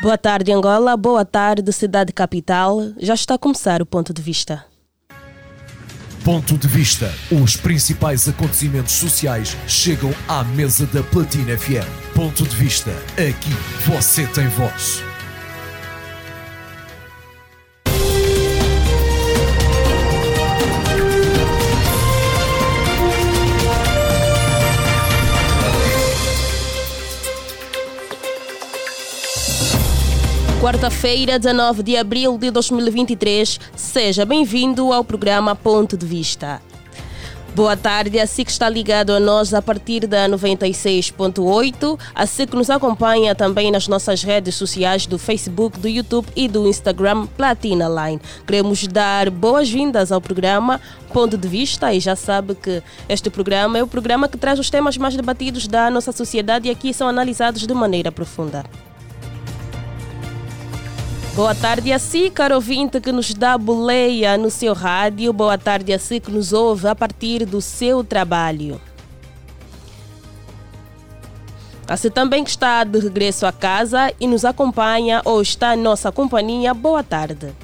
Boa tarde, Angola. Boa tarde, cidade capital. Já está a começar o ponto de vista. Ponto de vista. Os principais acontecimentos sociais chegam à mesa da Platina FM. Ponto de vista. Aqui você tem voz. Quarta-feira, 19 de abril de 2023. Seja bem-vindo ao programa Ponto de Vista. Boa tarde, assim que está ligado a nós a partir da 96.8, assim que nos acompanha também nas nossas redes sociais do Facebook, do YouTube e do Instagram Platina Line. Queremos dar boas-vindas ao programa Ponto de Vista e já sabe que este programa é o programa que traz os temas mais debatidos da nossa sociedade e aqui são analisados de maneira profunda. Boa tarde a si, caro ouvinte que nos dá boleia no seu rádio. Boa tarde a si que nos ouve a partir do seu trabalho. A si também que está de regresso a casa e nos acompanha ou está em nossa companhia, boa tarde.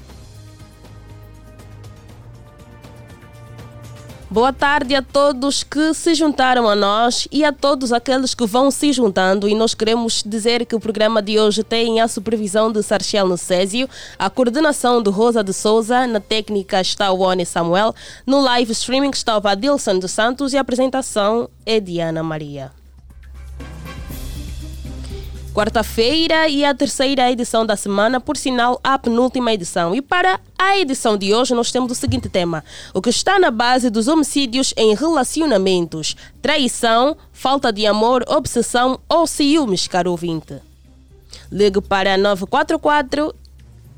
Boa tarde a todos que se juntaram a nós e a todos aqueles que vão se juntando. E nós queremos dizer que o programa de hoje tem a supervisão de Sarchel Nocésio, a coordenação de Rosa de Souza, na técnica está o Oni Samuel, no live streaming está o Vadilson dos Santos e a apresentação é Diana Maria quarta-feira e a terceira edição da semana, por sinal, a penúltima edição. E para a edição de hoje, nós temos o seguinte tema: o que está na base dos homicídios em relacionamentos: traição, falta de amor, obsessão ou ciúmes, caro ouvinte. Ligue para 944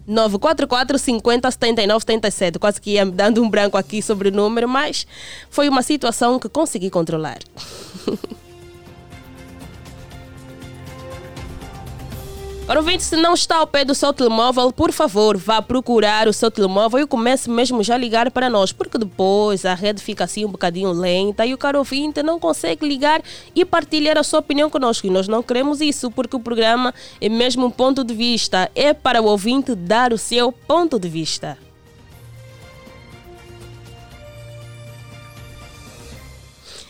944 50 79 77. Quase que ia me dando um branco aqui sobre o número, mas foi uma situação que consegui controlar. Para ouvinte, se não está ao pé do seu telemóvel, por favor, vá procurar o seu telemóvel e comece mesmo já a ligar para nós, porque depois a rede fica assim um bocadinho lenta e o caro ouvinte não consegue ligar e partilhar a sua opinião conosco. E nós não queremos isso, porque o programa é mesmo um ponto de vista, é para o ouvinte dar o seu ponto de vista.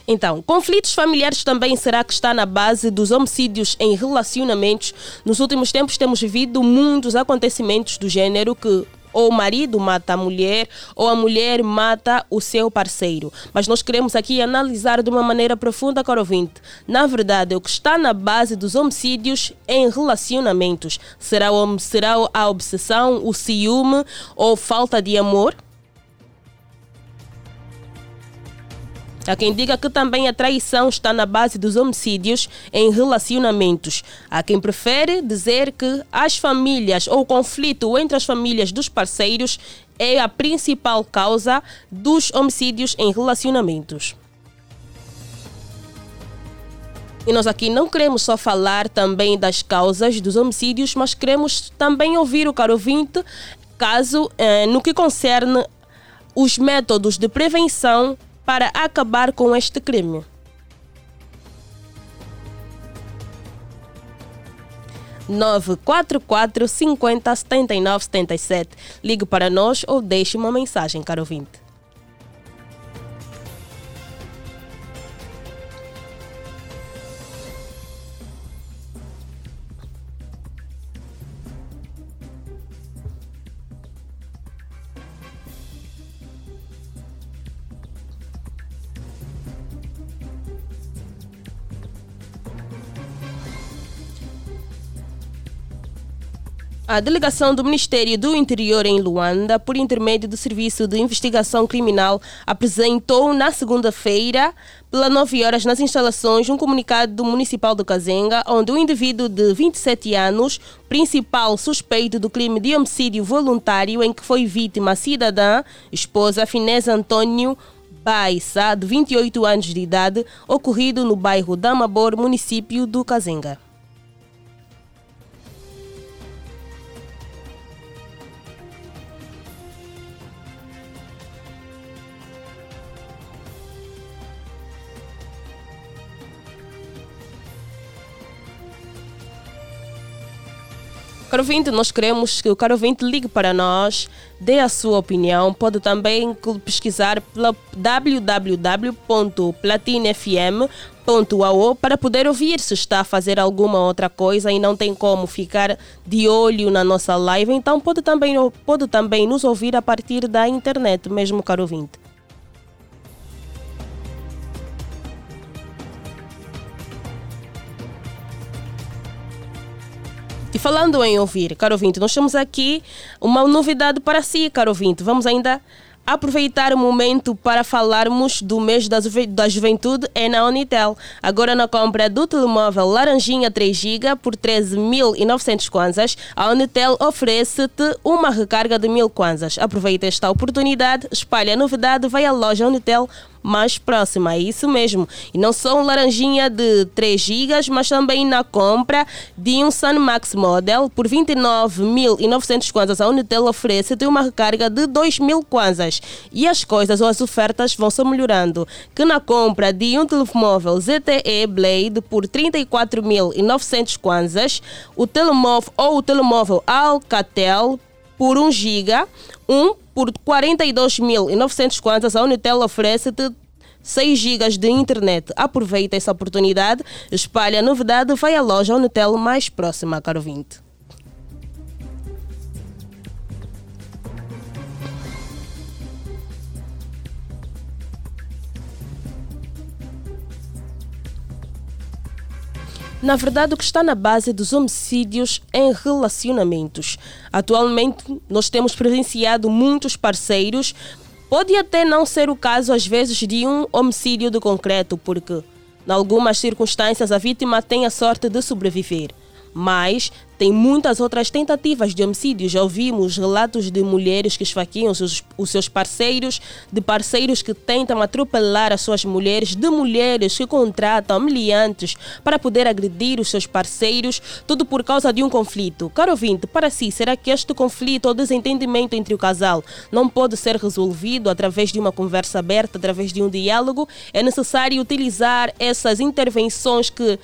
Então, conflitos familiares também será que está na base dos homicídios em relacionamentos? Nos últimos tempos temos vivido muitos acontecimentos do gênero que ou o marido mata a mulher ou a mulher mata o seu parceiro. Mas nós queremos aqui analisar de uma maneira profunda, caro ouvinte. Na verdade, o que está na base dos homicídios em relacionamentos será, será a obsessão, o ciúme ou falta de amor? Há quem diga que também a traição está na base dos homicídios em relacionamentos. Há quem prefere dizer que as famílias ou o conflito entre as famílias dos parceiros é a principal causa dos homicídios em relacionamentos. E nós aqui não queremos só falar também das causas dos homicídios, mas queremos também ouvir o caro ouvinte, caso eh, no que concerne os métodos de prevenção para acabar com este crime. nove quatro quatro cinquenta setenta e nove setenta e sete. Ligue para nós ou deixe uma mensagem, caro ouvinte. A delegação do Ministério do Interior em Luanda, por intermédio do Serviço de Investigação Criminal, apresentou na segunda-feira, pelas 9 horas, nas instalações, um comunicado do Municipal do Cazenga, onde o indivíduo de 27 anos, principal suspeito do crime de homicídio voluntário em que foi vítima a cidadã, esposa Finesa Antônio Baissa, de 28 anos de idade, ocorrido no bairro Damabor, município do Cazenga. Caro ouvinte, nós queremos que o caro ouvinte ligue para nós, dê a sua opinião. Pode também pesquisar pela www.platinfm.ao para poder ouvir se está a fazer alguma outra coisa e não tem como ficar de olho na nossa live. Então pode também, pode também nos ouvir a partir da internet, mesmo caro ouvinte. E falando em ouvir, caro ouvinte, nós temos aqui uma novidade para si, caro ouvinte. Vamos ainda aproveitar o momento para falarmos do mês da, da juventude é na Unitel. Agora na compra do telemóvel Laranjinha 3 GB por 13.900 kwanzas, a Unitel oferece-te uma recarga de 1.000 kwanzas. Aproveita esta oportunidade, espalha a novidade, vai à loja Unitel mais próxima. É isso mesmo. E não só um laranjinha de 3 GB, mas também na compra de um Sun Max Model por 29.900 kwanzas. A Unitel oferece-te uma recarga de 2.000 kwanzas. E as coisas ou as ofertas vão se melhorando. Que na compra de um telemóvel ZTE Blade por 34.900 kwanzas, o telemóvel ou o telemóvel Alcatel por 1 GB, um por 42.900 kwanzas, a Unitel oferece-te 6 GB de internet. Aproveita essa oportunidade, espalha a novidade, vai à loja Unitel mais próxima, caro ouvinte. Na verdade, o que está na base dos homicídios em relacionamentos. Atualmente, nós temos presenciado muitos parceiros. Pode até não ser o caso, às vezes, de um homicídio de concreto, porque, em algumas circunstâncias, a vítima tem a sorte de sobreviver. Mas tem muitas outras tentativas de homicídio. Já ouvimos relatos de mulheres que esfaqueiam os seus, os seus parceiros, de parceiros que tentam atropelar as suas mulheres, de mulheres que contratam meliantes para poder agredir os seus parceiros, tudo por causa de um conflito. Caro ouvinte, para si, será que este conflito ou desentendimento entre o casal não pode ser resolvido através de uma conversa aberta, através de um diálogo? É necessário utilizar essas intervenções que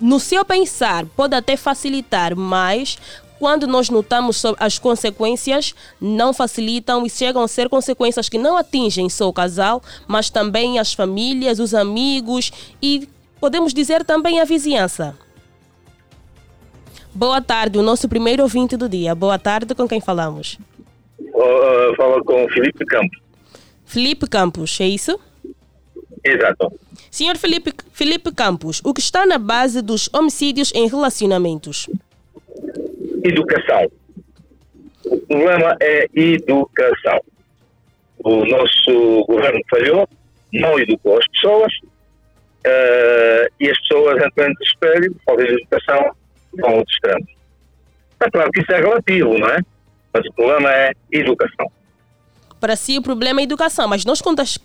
no seu pensar, pode até facilitar, mas quando nós notamos as consequências, não facilitam e chegam a ser consequências que não atingem só o casal, mas também as famílias, os amigos e podemos dizer também a vizinhança. Boa tarde, o nosso primeiro ouvinte do dia. Boa tarde, com quem falamos? Uh, fala com Felipe Campos. Felipe Campos, é isso? Exato. Senhor Felipe, Felipe Campos, o que está na base dos homicídios em relacionamentos? Educação. O problema é educação. O nosso governo falhou, não educou as pessoas uh, e as pessoas entram em desespero falta de educação vão outros extremos. Está claro que isso é relativo, não é? Mas o problema é educação. Para si o problema é educação, mas nós contas,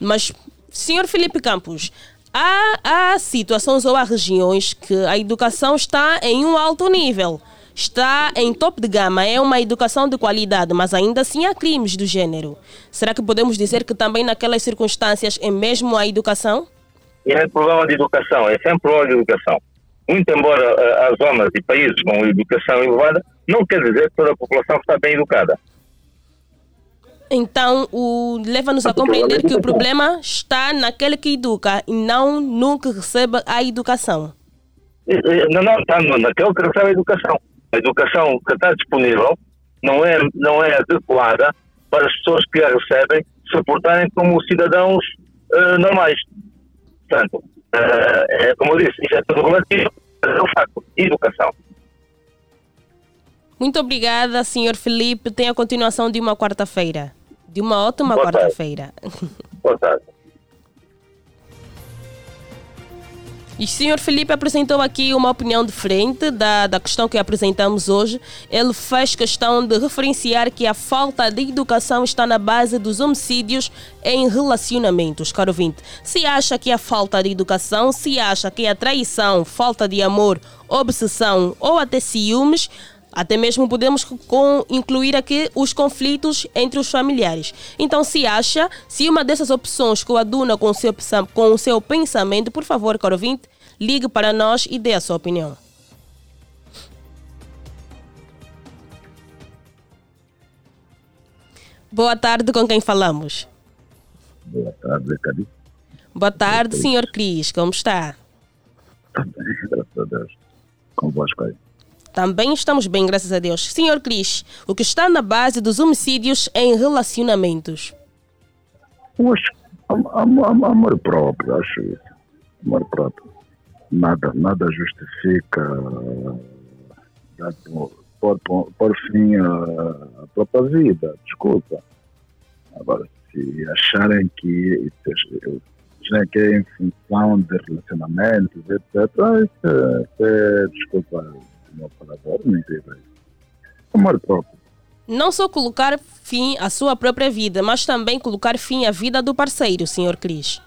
mas Senhor Felipe Campos, há, há situações ou há regiões que a educação está em um alto nível, está em top de gama, é uma educação de qualidade, mas ainda assim há crimes do gênero. Será que podemos dizer que também naquelas circunstâncias é mesmo a educação? É problema de educação, é sempre problema de educação. Muito embora uh, as zonas e países com educação elevada, não quer dizer que toda a população está bem educada. Então, leva-nos a compreender que o problema está naquele que educa e não no que recebe a educação. Não, não, está naquele que recebe a educação. A educação que está disponível não é, não é adequada para as pessoas que a recebem se portarem como cidadãos uh, normais. Portanto, uh, é como eu disse, isso é tudo relativo. É o facto, educação. Muito obrigada, Sr. Felipe. Tem a continuação de uma quarta-feira. De uma ótima quarta-feira. Boa tarde. E o senhor Felipe apresentou aqui uma opinião diferente da, da questão que apresentamos hoje. Ele fez questão de referenciar que a falta de educação está na base dos homicídios em relacionamentos. Caro ouvinte, se acha que a falta de educação, se acha que a traição, falta de amor, obsessão ou até ciúmes até mesmo podemos com, incluir aqui os conflitos entre os familiares. Então, se acha, se uma dessas opções coaduna com o seu, com o seu pensamento, por favor, caro ouvinte, ligue para nós e dê a sua opinião. Boa tarde, com quem falamos? Boa tarde, Cari. Boa tarde, Boa senhor Cris, como está? Está bem, graças a Deus. Convosco aí. Também estamos bem, graças a Deus. Senhor Cris, o que está na base dos homicídios em relacionamentos? Am- amor próprio, acho isso. Amor próprio. Nada, nada justifica por, por, por, fim a, a própria vida, desculpa. Agora, se acharem que, acharem que é em função de relacionamentos, etc., isso, é- é, desculpa, o meu palavra, mentira. Amor próprio. Não só colocar fim à sua própria vida, mas também colocar fim à vida do parceiro, senhor Cris.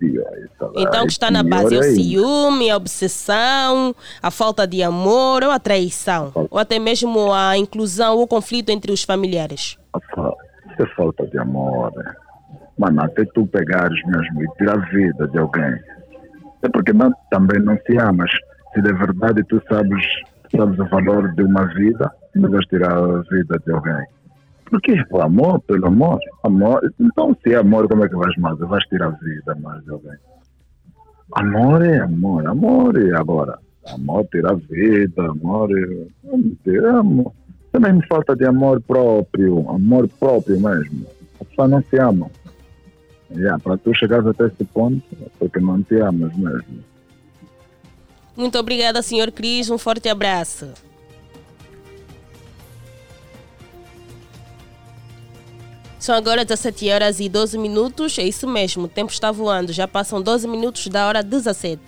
Lá, Então, o que está na base é o ciúme, a obsessão, a falta de amor ou a traição, ou até mesmo a inclusão ou conflito entre os familiares. Isso é falta de amor. né? Mano, até tu pegares mesmo e tirar a vida de alguém. É porque não, também não se amas. Se de verdade tu sabes, sabes o valor de uma vida, não vais tirar a vida de alguém. Porque o amor, pelo amor, amor. Então, se é amor, como é que vais mais? Vais tirar a vida mais de alguém. Amor é amor, amor é agora. Amor tira a vida, amor é. Eu não te amo. Também me falta de amor próprio, amor próprio mesmo. A pessoa não se ama. Yeah, para tu chegares até esse ponto, é porque não te amas mesmo. Muito obrigada, senhor Cris. Um forte abraço. São agora 17 horas e 12 minutos. É isso mesmo, o tempo está voando. Já passam 12 minutos da hora 17.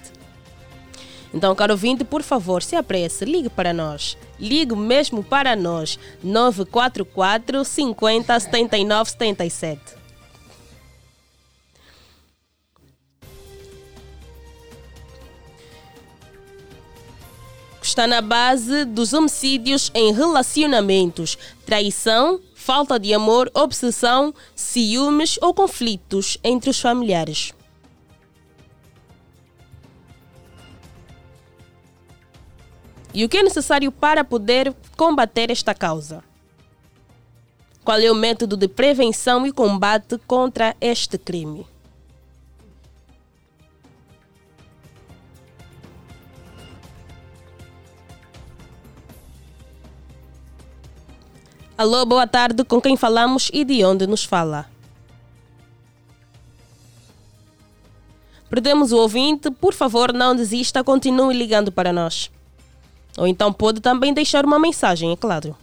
Então, caro ouvinte, por favor, se apresse, ligue para nós. Ligue mesmo para nós. 944 50 79 77. Está na base dos homicídios em relacionamentos, traição, falta de amor, obsessão, ciúmes ou conflitos entre os familiares. E o que é necessário para poder combater esta causa? Qual é o método de prevenção e combate contra este crime? Alô, boa tarde. Com quem falamos e de onde nos fala? Perdemos o ouvinte. Por favor, não desista. Continue ligando para nós. Ou então pode também deixar uma mensagem, é claro.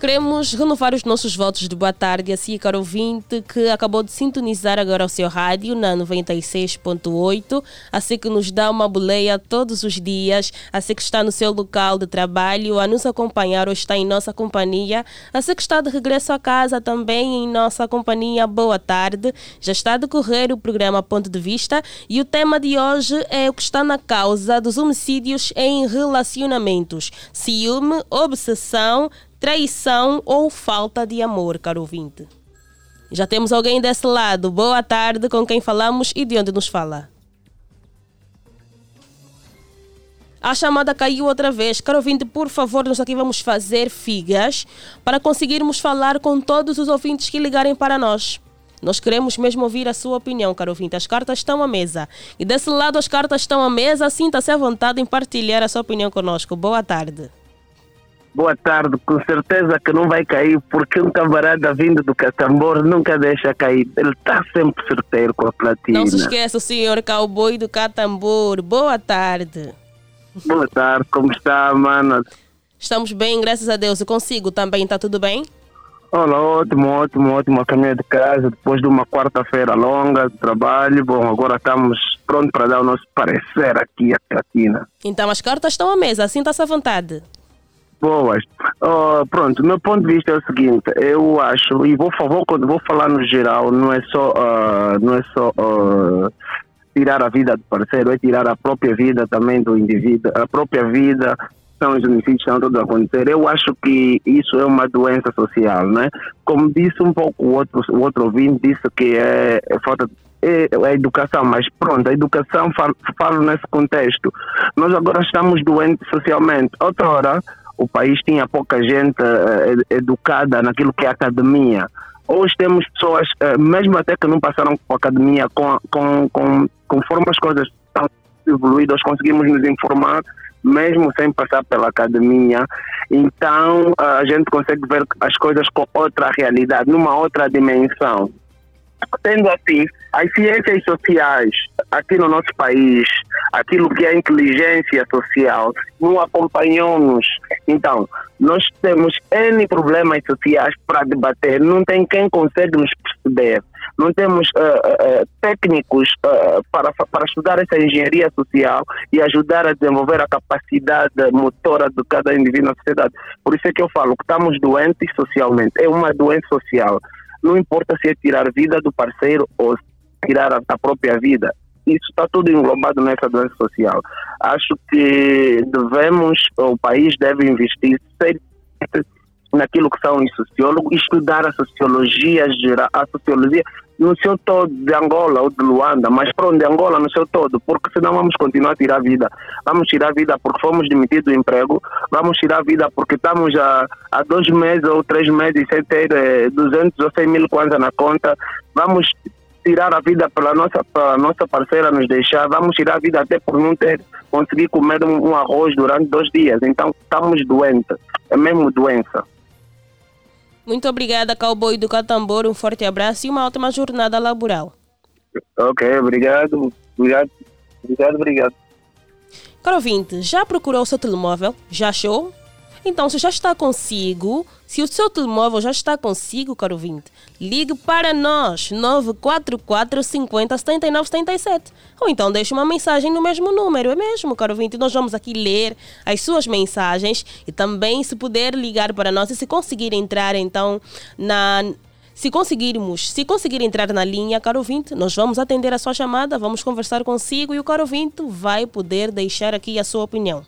Queremos renovar os nossos votos de boa tarde, assim, caro ouvinte, que acabou de sintonizar agora o seu rádio na 96.8, assim que nos dá uma boleia todos os dias, assim que está no seu local de trabalho a nos acompanhar ou está em nossa companhia, assim que está de regresso a casa também em nossa companhia, boa tarde. Já está a decorrer o programa Ponto de Vista e o tema de hoje é o que está na causa dos homicídios em relacionamentos: ciúme, obsessão, traição ou falta de amor, caro ouvinte. Já temos alguém desse lado. Boa tarde, com quem falamos e de onde nos fala. A chamada caiu outra vez. Caro ouvinte, por favor, nós aqui vamos fazer figas para conseguirmos falar com todos os ouvintes que ligarem para nós. Nós queremos mesmo ouvir a sua opinião, caro ouvinte. As cartas estão à mesa. E desse lado as cartas estão à mesa. Sinta-se à vontade em partilhar a sua opinião conosco. Boa tarde. Boa tarde, com certeza que não vai cair, porque um camarada vindo do Catambor nunca deixa cair. Ele está sempre certeiro com a platina. Não se esqueça, o senhor cowboy do Catambor. Boa tarde. Boa tarde, como está, mano? Estamos bem, graças a Deus. E consigo também, está tudo bem? Olá, ótimo, ótimo, ótimo. A caminho de casa, depois de uma quarta-feira longa de trabalho. Bom, agora estamos prontos para dar o nosso parecer aqui à platina. Então as cartas estão à mesa, sinta-se à vontade. Boas. Oh, pronto, meu ponto de vista é o seguinte, eu acho, e vou, vou, vou falar no geral, não é só, uh, não é só uh, tirar a vida do parceiro, é tirar a própria vida também do indivíduo, a própria vida são os homicídios estão todos a acontecer, eu acho que isso é uma doença social, né? Como disse um pouco o outro, o outro ouvinte, disse que é, é falta é, é a educação, mas pronto, a educação falo, falo nesse contexto. Nós agora estamos doentes socialmente. Outra hora, o país tinha pouca gente uh, educada naquilo que é academia. Hoje temos pessoas, uh, mesmo até que não passaram a academia, com, com, com, conforme as coisas estão evoluídas, conseguimos nos informar mesmo sem passar pela academia. Então a gente consegue ver as coisas com outra realidade, numa outra dimensão. Tendo assim, as ciências sociais aqui no nosso país, aquilo que é inteligência social, não acompanham-nos. Então, nós temos N problemas sociais para debater, não tem quem consegue nos perceber não temos uh, uh, técnicos uh, para, para estudar essa engenharia social e ajudar a desenvolver a capacidade motora de cada indivíduo na sociedade. Por isso é que eu falo que estamos doentes socialmente. É uma doença social. Não importa se é tirar vida do parceiro ou tirar a, a própria vida. Isso está tudo englobado nessa doença social. Acho que devemos, o país deve investir naquilo que são os sociólogos, estudar a sociologia geral, a sociologia no seu todo de Angola ou de Luanda, mas para onde Angola no seu todo, porque senão vamos continuar a tirar vida. Vamos tirar vida porque fomos demitidos do emprego, vamos tirar vida porque estamos há, há dois meses ou três meses sem ter eh, 200 ou 100 mil kwanza na conta, vamos tirar a vida pela nossa, pela nossa parceira nos deixar, vamos tirar a vida até por não ter conseguir comer um, um arroz durante dois dias. Então estamos doentes, é mesmo doença. Muito obrigada, Cowboy do Catambor. Um forte abraço e uma ótima jornada laboral. Ok, obrigado. Obrigado, obrigado, obrigado. Caro ouvinte, já procurou o seu telemóvel? Já achou? Então, se já está consigo, se o seu telemóvel já está consigo, caro ouvinte, ligue para nós, 944 50 79 77. Ou então deixe uma mensagem no mesmo número, é mesmo, caro ouvinte. Nós vamos aqui ler as suas mensagens e também, se puder ligar para nós e se conseguir entrar, então, na se conseguirmos, se conseguir entrar na linha, caro ouvinte, nós vamos atender a sua chamada, vamos conversar consigo e o caro ouvinte vai poder deixar aqui a sua opinião.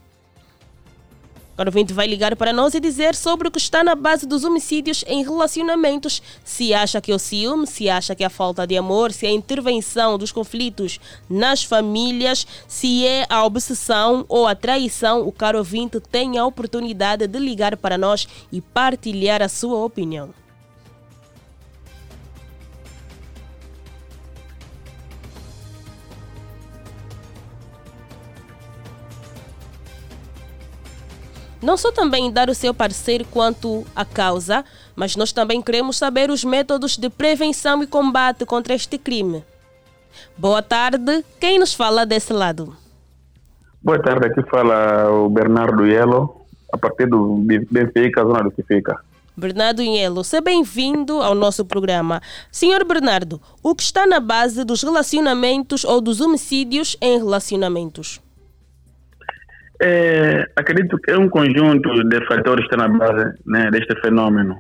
Agora o ouvinte vai ligar para nós e dizer sobre o que está na base dos homicídios em relacionamentos. Se acha que é o ciúme, se acha que é a falta de amor, se é a intervenção dos conflitos nas famílias, se é a obsessão ou a traição, o caro ouvinte tem a oportunidade de ligar para nós e partilhar a sua opinião. Não só também dar o seu parecer quanto à causa, mas nós também queremos saber os métodos de prevenção e combate contra este crime. Boa tarde, quem nos fala desse lado? Boa tarde, aqui fala o Bernardo Yelo, a partir do Benfica, zona do que fica. Bernardo Yelo, seja bem-vindo ao nosso programa. Senhor Bernardo, o que está na base dos relacionamentos ou dos homicídios em relacionamentos? É, acredito que é um conjunto de fatores que está na base né, deste fenômeno.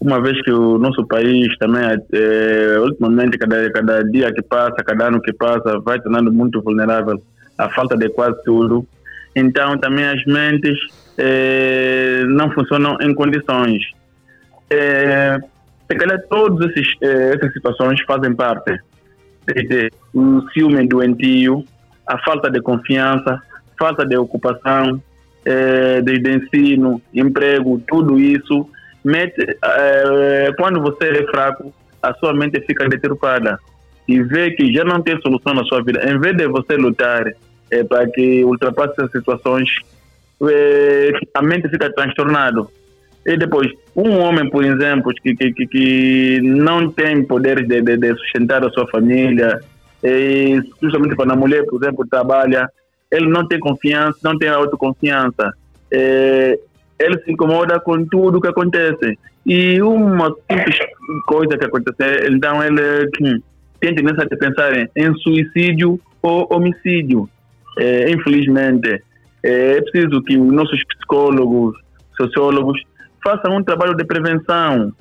Uma vez que o nosso país também, é, ultimamente, cada, cada dia que passa, cada ano que passa, vai tornando muito vulnerável à falta de quase tudo. Então, também as mentes é, não funcionam em condições. É, calhar, todas é, essas situações fazem parte. Desde o ciúme doentio, a falta de confiança, falta de ocupação, é, desde ensino, emprego, tudo isso, mete, é, quando você é fraco, a sua mente fica deturpada e vê que já não tem solução na sua vida. Em vez de você lutar é, para que ultrapasse essas situações, a mente fica transtornada. E depois, um homem, por exemplo, que, que, que não tem poder de, de, de sustentar a sua família, e justamente quando a mulher, por exemplo, trabalha, ele não tem confiança, não tem autoconfiança. É, ele se incomoda com tudo que acontece. E uma simples coisa que acontece, então ele hum, tem tendência de pensar em, em suicídio ou homicídio. É, infelizmente, é, é preciso que os nossos psicólogos, sociólogos, façam um trabalho de prevenção,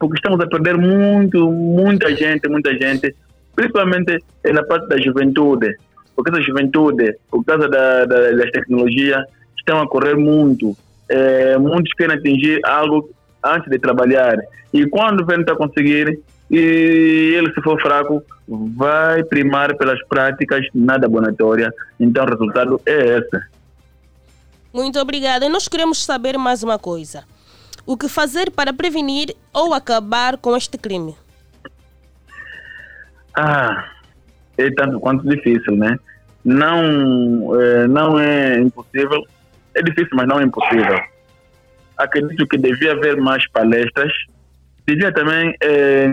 porque estamos a perder muito, muita gente, muita gente, principalmente na parte da juventude porque essa juventude, por causa da, da, das tecnologias, estão a correr muito. É, muitos querem atingir algo antes de trabalhar. E quando vem a conseguir, e ele, se for fraco, vai primar pelas práticas nada abonatória. Então, o resultado é esse. Muito obrigada. Nós queremos saber mais uma coisa. O que fazer para prevenir ou acabar com este crime? Ah, é tanto quanto difícil, né? Não, é, não é impossível. É difícil, mas não é impossível. Acredito que devia haver mais palestras. Devia também. É,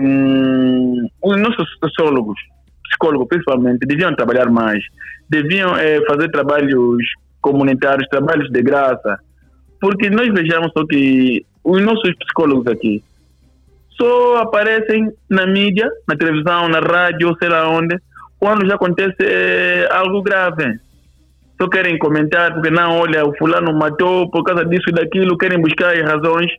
os nossos sociólogos, psicólogos principalmente, deviam trabalhar mais. Deviam é, fazer trabalhos comunitários, trabalhos de graça. Porque nós vejamos só que os nossos psicólogos aqui só aparecem na mídia, na televisão, na rádio, sei lá onde, quando já acontece é, algo grave. Só querem comentar, porque não, olha, o fulano matou por causa disso e daquilo, querem buscar as razões,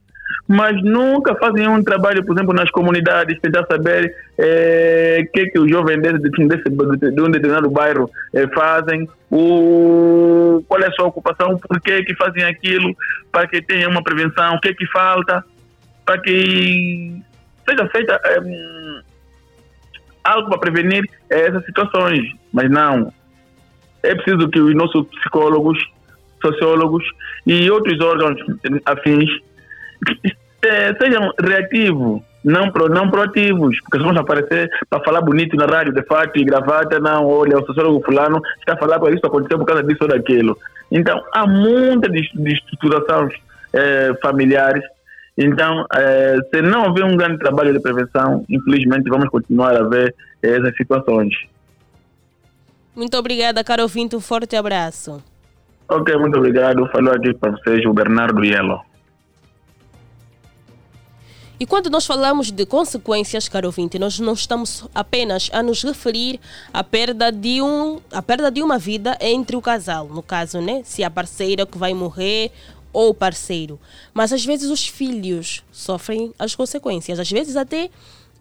mas nunca fazem um trabalho, por exemplo, nas comunidades, tentar saber o é, que, que os jovens desse, desse, de um determinado bairro é, fazem, o, qual é a sua ocupação, por que, que fazem aquilo, para que tenha uma prevenção, o que que falta, para que seja feita é, algo para prevenir essas situações. Mas não. É preciso que os nossos psicólogos, sociólogos e outros órgãos afins é, sejam reativos, não, pro, não proativos, porque se vamos aparecer para falar bonito na rádio, de fato, e gravata, não, olha, o sociólogo fulano está a falar isso aconteceu por causa disso ou daquilo. Então, há muita de, de estruturações é, familiares então, eh, se não houver um grande trabalho de prevenção, infelizmente vamos continuar a ver essas situações. Muito obrigada, caro ouvinte. Um forte abraço. Ok, muito obrigado. Falou aqui para vocês o Bernardo Yelo. E quando nós falamos de consequências, caro ouvinte, nós não estamos apenas a nos referir à perda de, um, à perda de uma vida entre o casal. No caso, né? Se a parceira que vai morrer ou parceiro. Mas às vezes os filhos sofrem as consequências. Às vezes até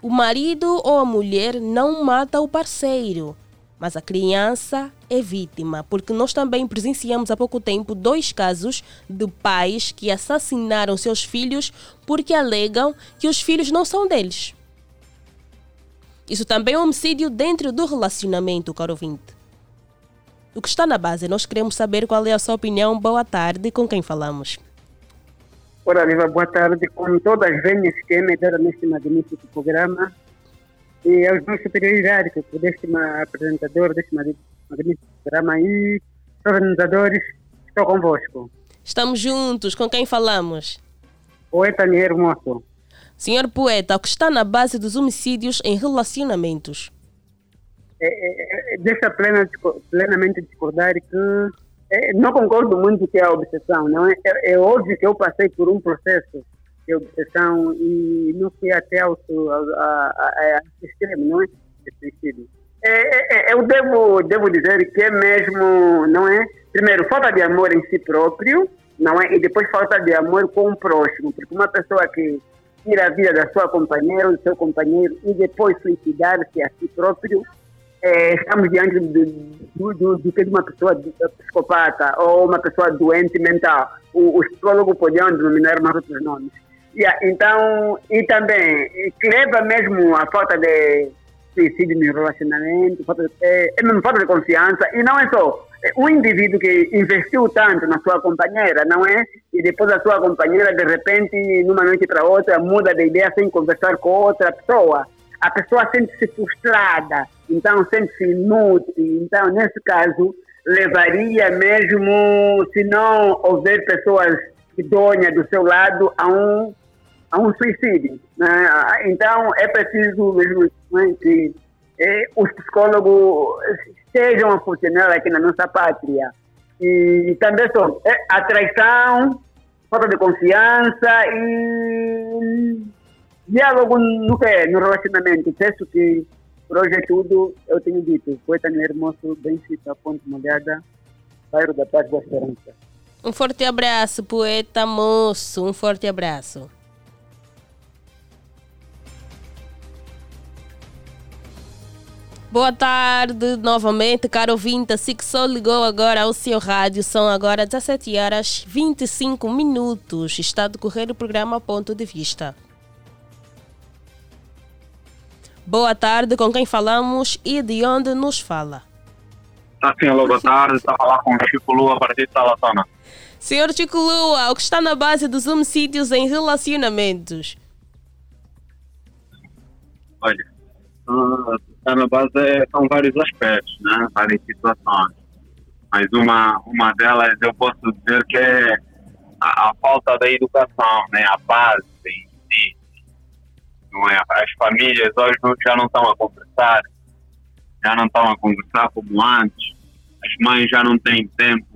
o marido ou a mulher não mata o parceiro, mas a criança é vítima, porque nós também presenciamos há pouco tempo dois casos de pais que assassinaram seus filhos porque alegam que os filhos não são deles. Isso também é um homicídio dentro do relacionamento, caro ouvinte. O que está na base, nós queremos saber qual é a sua opinião. Boa tarde, com quem falamos? Ora, Viva, boa tarde. Com todas as venhas que medida neste magnífico programa e aos meus superiores deste apresentador deste magnífico programa e organizadores, estou convosco. Estamos juntos. Com quem falamos? Poeta Nier Moço. Senhor poeta, o que está na base dos homicídios em relacionamentos? É, é, é deixa plena, plenamente discordar que é, não concordo muito que é a obsessão, não é? é? é? óbvio que eu passei por um processo de obsessão e não fui até ao, extremo, não é? Suicídio. É, eu devo, devo dizer que é mesmo, não é? Primeiro, falta de amor em si próprio, não é? E depois falta de amor com o próximo, porque uma pessoa que tira a vida da sua companheira do seu companheiro e depois suicidar-se a si próprio, é, estamos diante do, do, do, que de uma pessoa psicopata ou uma pessoa doente mental. O, os psicólogos podiam denominar mais outros nomes. Yeah, então, e também, que leva mesmo a falta de suicídio no relacionamento, falta de, é, é falta de confiança, e não é só um indivíduo que investiu tanto na sua companheira, não é? E depois a sua companheira, de repente, numa noite para outra, muda de ideia sem conversar com outra pessoa a pessoa sente-se frustrada, então sente-se inútil. Então, nesse caso, levaria mesmo, se não houver pessoas idôneas do seu lado, a um, a um suicídio. Né? Então, é preciso mesmo né, que eh, os psicólogos estejam a funcionar aqui na nossa pátria. E também são é, a traição, falta de confiança e diálogo no que no relacionamento. Penso que por hoje é tudo. Eu tenho dito. Poeta no Hermoso, Benfica, Ponte Molhada, Bairro da Paz da Esperança. Um forte abraço, poeta moço. Um forte abraço. Boa tarde novamente, caro ouvinte. Se que só ligou agora ao seu rádio, são agora 17 horas 25 minutos. Está a decorrer o programa Ponto de Vista. Boa tarde, com quem falamos e de onde nos fala? Tá sim, alô, boa tarde. Está a falar com o Chico Lua, a partir de Talatona. Senhor Chico Lua, o que está na base dos homicídios em relacionamentos? Olha, está na base é, são vários aspectos, né? várias situações. Mas uma, uma delas eu posso dizer que é a, a falta da educação, né? a base. Não é? As famílias hoje já não estão a conversar, já não estão a conversar como antes. As mães já não têm tempo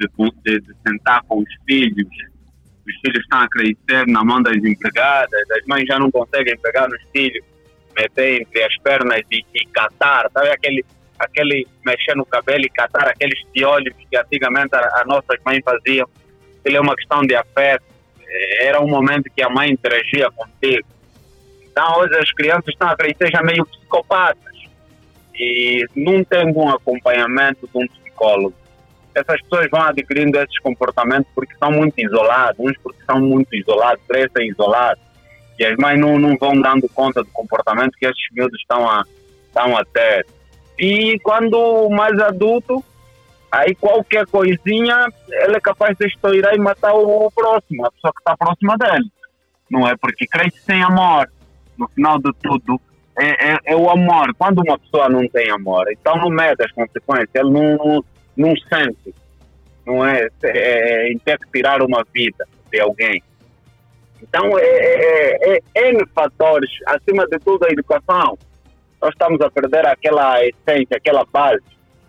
de, de, de sentar com os filhos. Os filhos estão a crescer na mão das empregadas, as mães já não conseguem pegar nos filhos meter entre as pernas e, e catar, sabe aquele, aquele mexer no cabelo e catar aqueles piolhos que antigamente as nossas mães faziam. Ele é uma questão de afeto. Eh, era um momento que a mãe interagia contigo. Então hoje as crianças estão a crescer já meio psicopatas e não tem um acompanhamento de um psicólogo. Essas pessoas vão adquirindo esses comportamentos porque são muito isolados, uns porque são muito isolados, crescem isolados e as mães não, não vão dando conta do comportamento que esses miúdos estão a, estão a ter. E quando mais adulto, aí qualquer coisinha, ele é capaz de estourar e matar o próximo, a pessoa que está próxima dele. Não é? Porque cresce sem amor. No final de tudo, é, é, é, o amor. Quando uma pessoa não tem amor, então não mede as consequências, ele não, não, não sente. Não é? é, é em ter que tirar uma vida de alguém. Então, é, é, é, é, N fatores, acima de tudo a educação. Nós estamos a perder aquela essência, aquela base,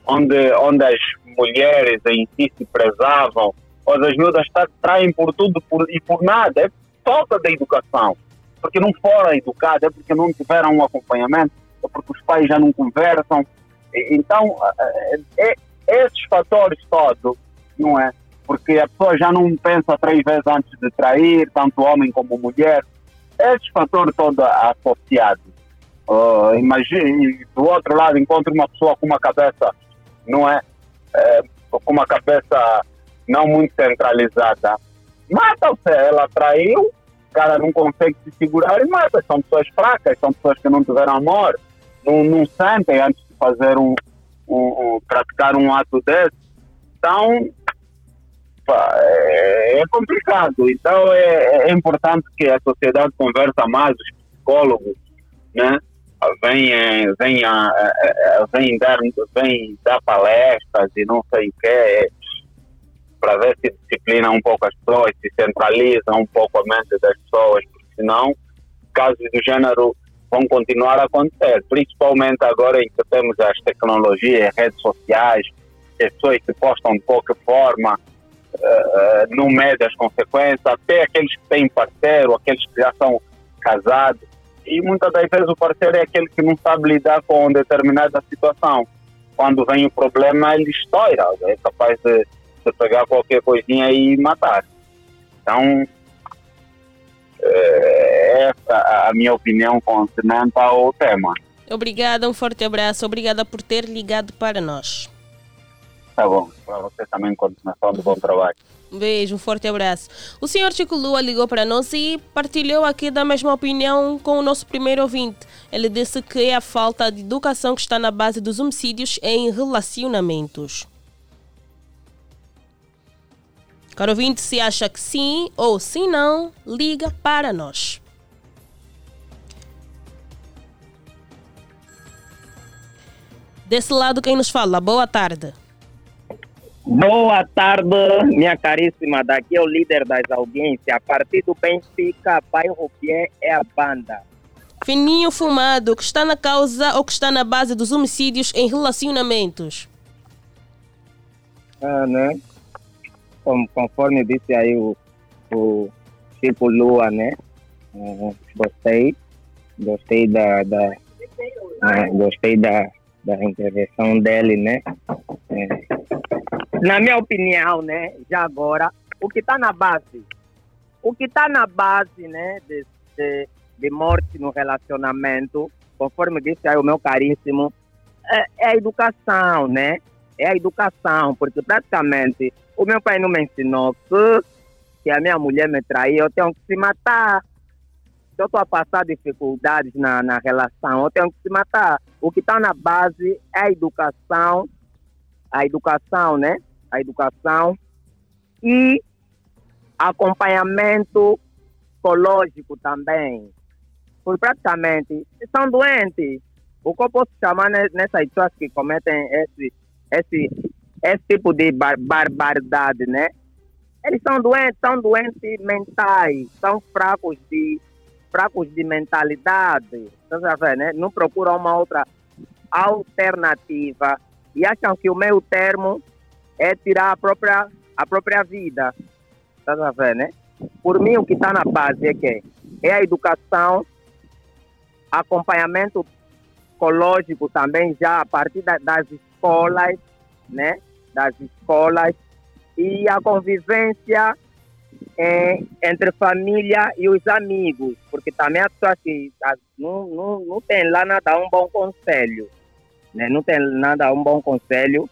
onde, onde as mulheres em si se prezavam, onde as miúdas traem por tudo por, e por nada. É falta de educação. Porque não foram educadas, é porque não tiveram um acompanhamento, é porque os pais já não conversam. Então, é, é, esses fatores todos, não é? porque a pessoa já não pensa três vezes antes de trair, tanto homem como mulher. Esses fatores todos associados. Uh, imagine, do outro lado, encontra uma pessoa com uma cabeça, não é? é com uma cabeça não muito centralizada. Mata-se, ela traiu, cara não consegue se segurar e mata. São pessoas fracas, são pessoas que não tiveram amor, não, não sentem antes de fazer um, um, um praticar um ato desse. Então, é, é complicado. Então é, é, importante que a sociedade conversa mais, os psicólogos, né? Vem, vem, vem, dar, vem dar palestras e não sei o que, para ver se disciplina um pouco as pessoas, se centraliza um pouco a mente das pessoas, porque senão casos do gênero vão continuar a acontecer, principalmente agora em que temos as tecnologias, redes sociais, as pessoas se postam de qualquer forma, uh, não mede as consequências, até aqueles que têm parceiro, aqueles que já são casados. E muitas das vezes o parceiro é aquele que não sabe lidar com determinada situação. Quando vem o problema, ele estoura, é capaz de, de pegar qualquer coisinha e matar. Então, é essa a minha opinião concernente ao tema. Obrigada, um forte abraço. Obrigada por ter ligado para nós. Tá bom. Para você também, continuação do bom trabalho. Um beijo, um forte abraço. O senhor Chico Lua ligou para nós e partilhou aqui da mesma opinião com o nosso primeiro ouvinte. Ele disse que é a falta de educação que está na base dos homicídios em relacionamentos. Caro ouvinte, se acha que sim ou se não, liga para nós. Desse lado, quem nos fala? Boa tarde. Boa tarde, minha caríssima. Daqui é o líder das audiências. A partir do Benfica, bairro Pie é a banda. Fininho fumado, que está na causa ou que está na base dos homicídios em relacionamentos? Ah, né? Conforme disse aí o, o Chico Lua, né? Gostei. Gostei da, da gostei da, da intervenção dele, né? na minha opinião, né, já agora, o que está na base, o que está na base, né, de, de, de, morte no relacionamento, conforme disse aí o meu caríssimo, é, é a educação, né? É a educação, porque praticamente o meu pai não me ensinou que se a minha mulher me trair, eu tenho que se matar. Se eu estou a passar dificuldades na, na relação, eu tenho que se matar. O que está na base é a educação, a educação, né? A educação e acompanhamento psicológico também. Porque praticamente são doentes. O que eu posso chamar nessas pessoas que cometem esse, esse, esse tipo de bar barbaridade, né? Eles são doentes, são doentes mentais, são fracos de, fracos de mentalidade. Tá vendo, né? Não procuram uma outra alternativa e acham que o meu termo é tirar a própria, a própria vida. Tá vendo, né? Por mim, o que está na base é que é a educação, acompanhamento psicológico também já a partir da, das escolas, né? Das escolas e a convivência é, entre família e os amigos, porque também a pessoa que não, não, não tem lá nada um bom conselho, né? Não tem nada um bom conselho.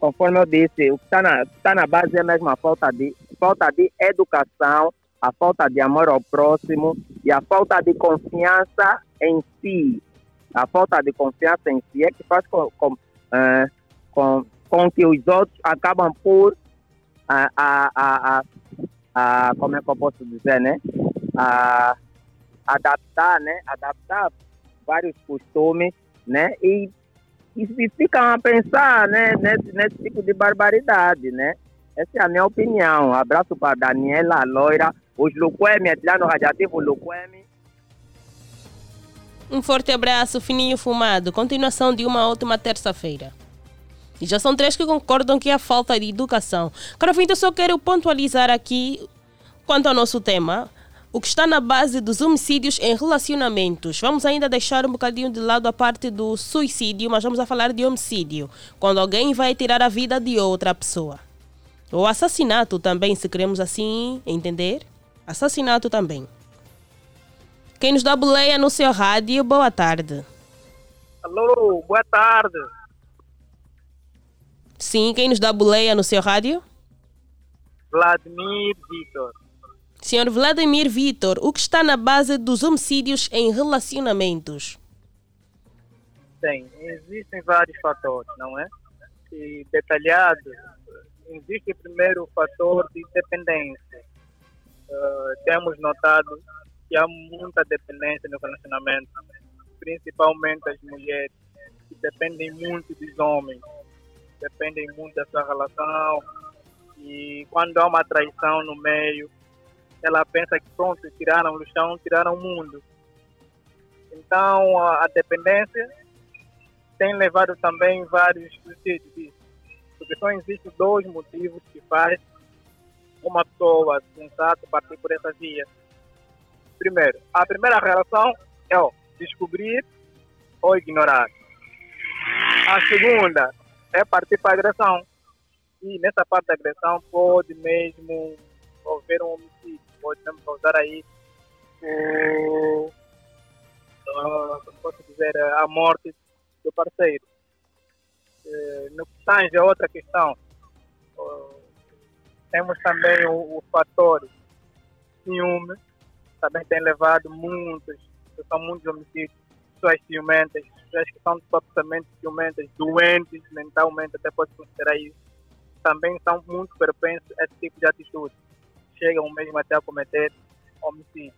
Conforme eu disse, o que está na, tá na base é mesmo a falta de, falta de educação, a falta de amor ao próximo e a falta de confiança em si, a falta de confiança em si é que faz com, com, uh, com, com que os outros acabam por a, a, a, a, como é que eu posso dizer, né? A, adaptar, né? Adaptar vários costumes, né? E, e, ficam a pensar, né? Nesse, nesse tipo de barbaridade, né? Essa é a minha opinião. Abraço para Daniela Loira, os Luquemi, Atlano Radiativo Luquemi. Um forte abraço, fininho fumado. Continuação de uma última terça-feira. E já são três que concordam que há falta de educação. Carafinho, eu só quero pontualizar aqui, quanto ao nosso tema, o que está na base dos homicídios em relacionamentos. Vamos ainda deixar um bocadinho de lado a parte do suicídio, mas vamos a falar de homicídio. Quando alguém vai tirar a vida de outra pessoa. Ou assassinato também, se queremos assim entender. Assassinato também. Quem nos dá boleia no seu rádio, boa tarde. Alô, boa tarde. Sim, quem nos dá boleia no seu rádio? Vladimir Vitor. Senhor Vladimir Vitor, o que está na base dos homicídios em relacionamentos? Bem, existem vários fatores, não é? E detalhado, existe primeiro o fator de dependência. Uh, temos notado que há muita dependência no relacionamento, principalmente as mulheres, que dependem muito dos homens, dependem muito da sua relação. E quando há uma traição no meio, ela pensa que pronto, tiraram o chão, tiraram o mundo. Então a, dependência tem levado também vários suicídios porque só existem dois motivos que faz uma pessoa sensata partir por essa via primeiro, a primeira relação é ó, descobrir ou ignorar. A segunda é partir para a agressão. E nessa parte da agressão pode mesmo haver um homicídio, pode mesmo causar aí o, uh, como posso dizer, a morte do parceiro. Uh, no que tange a outra questão, temos também o, o fator ciúme, também tem levado muitos, são muitos homicídios, pessoas ciumentas, pessoas que são totalmente ciumentas, doentes mentalmente, até pode considerar isso, também são muito propensos a esse tipo de atitude. Chegam mesmo até a cometer homicídio.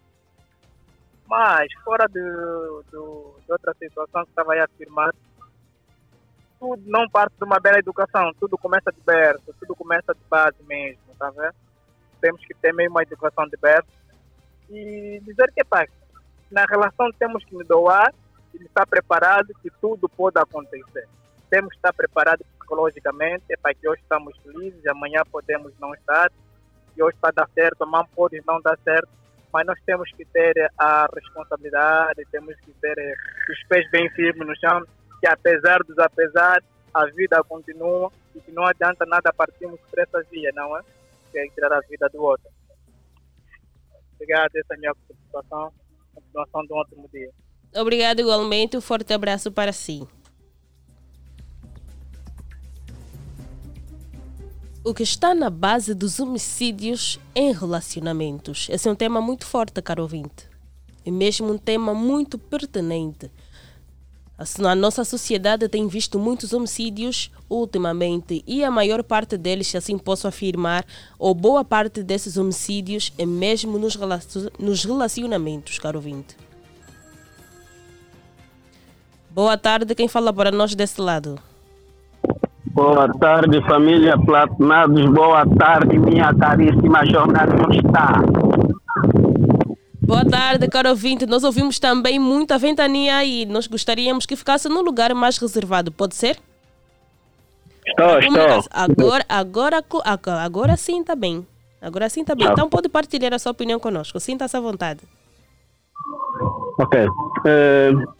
Mas, fora do, do, de outra situação que estava aí a afirmar, tudo não parte de uma bela educação, tudo começa de berço, tudo começa de base mesmo, tá vendo? Temos que ter mesmo uma educação de berço e dizer que, pá, na relação temos que nos doar e estar preparado que tudo pode acontecer. Temos que estar preparados psicologicamente é para que hoje estamos felizes, amanhã podemos não estar, e hoje está dar certo, amanhã pode não dar certo, mas nós temos que ter a responsabilidade, temos que ter eh, os pés bem firmes no chão, que apesar dos apesar, a vida continua e que não adianta nada partirmos por essa via, não é? Que é tirar a vida do outro. Obrigado, essa é a minha participação. Continuação do ótimo dia. Obrigado igualmente, um forte abraço para si. o que está na base dos homicídios em relacionamentos. Esse é um tema muito forte, caro ouvinte, e mesmo um tema muito pertinente. A nossa sociedade tem visto muitos homicídios ultimamente e a maior parte deles, se assim posso afirmar, ou boa parte desses homicídios é mesmo nos, relacionamentos, caro ouvinte. Boa tarde, quem fala para nós desse lado? Boa tarde, família Platinados. Boa tarde, minha caríssima jornalista. Boa tarde, caro ouvinte. Nós ouvimos também muita ventania aí. Nós gostaríamos que ficasse num lugar mais reservado. Pode ser? Estou, estou. Agora, agora, agora, agora sim está bem. Agora sim está bem. Tá. Então pode partilhar a sua opinião conosco. Sinta-se à vontade. Ok. Uh,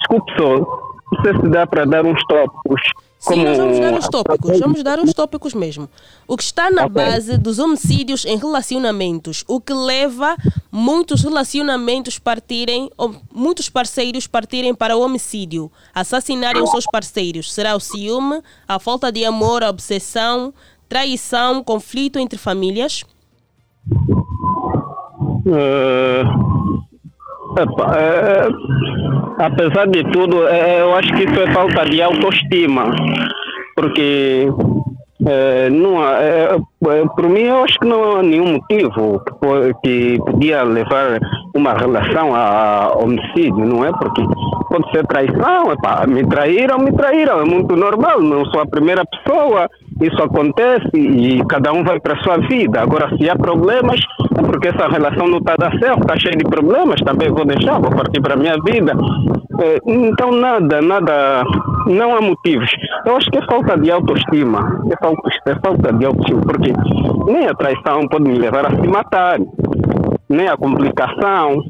desculpe só. Não sei se dá para dar uns tópicos Sim, nós vamos dar uns tópicos, vamos dar uns tópicos mesmo. O que está na base dos homicídios em relacionamentos, o que leva muitos relacionamentos partirem, muitos parceiros partirem para o homicídio, assassinarem os seus parceiros. Será o ciúme, a falta de amor, a obsessão, traição, conflito entre famílias? Uh, Epa, é, apesar de tudo, é, eu acho que isso é falta de autoestima, porque é, não, é, é, por mim eu acho que não há nenhum motivo que, que podia levar uma relação a homicídio, não é? Porque pode ser traição, epa, me traíram, me traíram, é muito normal, não sou a primeira pessoa, isso acontece e cada um vai para a sua vida. Agora, se há problemas, é porque essa relação não está dar certo, está cheia de problemas, também vou deixar, vou partir para a minha vida. É, então, nada, nada, não há motivos. Eu acho que é falta de autoestima, é falta, é falta de autoestima, porque nem a traição pode me levar a se matar, nem a complicação,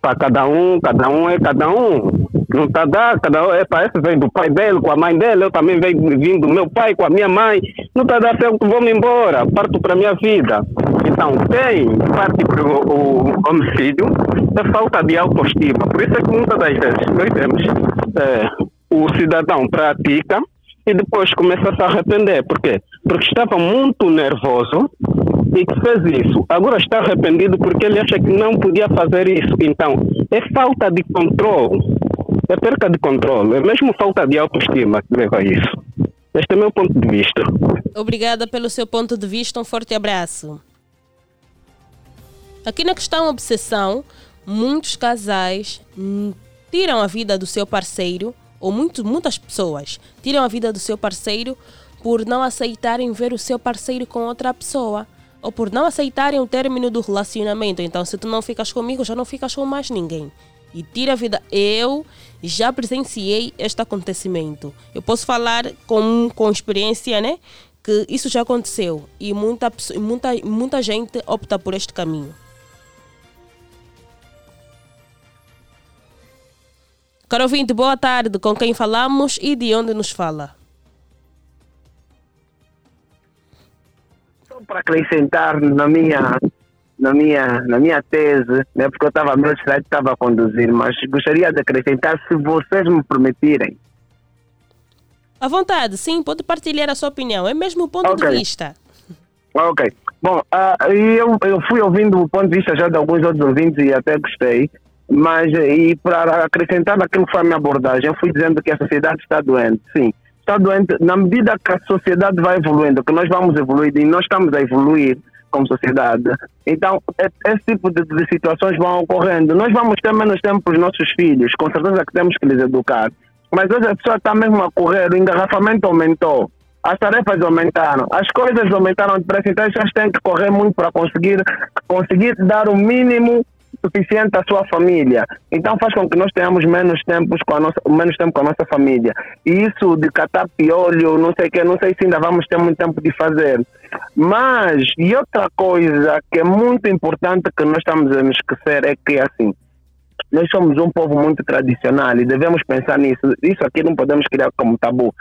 para cada um, cada um é cada um. Não está dado, cada um para esse vem do pai dele, com a mãe dele, eu também venho vim do meu pai, com a minha mãe. Não está dando certo, vou-me embora, parto para a minha vida. Então, tem parte para o, homicídio, é falta de autoestima. Por isso é que muitas das vezes nós temos é, o cidadão pratica e depois começa a se arrepender. Por quê? Porque estava muito nervoso e que fez isso. Agora está arrependido porque ele acha que não podia fazer isso. Então, é falta de controle. É perca de controle. É mesmo falta de autoestima que leva a isso. Este é o meu ponto de vista. Obrigada pelo seu ponto de vista. Um forte abraço. Aqui na questão obsessão, muitos casais tiram a vida do seu parceiro, ou muito, muitas pessoas tiram a vida do seu parceiro por não aceitarem ver o seu parceiro com outra pessoa ou por não aceitarem o término do relacionamento. Então, se tu não ficas comigo, já não ficas com mais ninguém. E tira a vida. Eu já presenciei este acontecimento. Eu posso falar com, com experiência, né? Que isso já aconteceu. E muita, muita, muita gente opta por este caminho. Caro ouvinte, boa tarde. Com quem falamos e de onde nos fala? para acrescentar na minha na minha na minha tese, né, porque eu estava meio distraído, estava a conduzir, mas gostaria de acrescentar se vocês me permitirem. À vontade, sim, pode partilhar a sua opinião, é mesmo o ponto okay. de vista. Ok. Bom, uh, eu, eu fui ouvindo o ponto de vista já de alguns outros ouvintes e até gostei, mas e para acrescentar naquilo que foi a minha abordagem, eu fui dizendo que a sociedade está doente, sim está doente na medida que a sociedade vai evoluindo, que nós vamos evoluir e nós estamos a evoluir como sociedade. Então, esse tipo de, de situações vão ocorrendo. Nós vamos ter menos tempo para os nossos filhos, com certeza que temos que lhes educar. Mas hoje a pessoa está mesmo a correr, o engarrafamento aumentou, as tarefas aumentaram, as coisas aumentaram de preço, então as pessoas têm que correr muito para conseguir, conseguir dar o mínimo suficiente à sua família. Então faz com que nós tenhamos menos tempo com a nossa, menos tempo com a nossa família. E isso de catar piolho, não sei que, não sei se ainda vamos ter muito tempo de fazer. Mas, e outra coisa que é muito importante que nós estamos a nos esquecer é que assim, nós somos um povo muito tradicional e devemos pensar nisso. Isso aqui não podemos criar como tabu.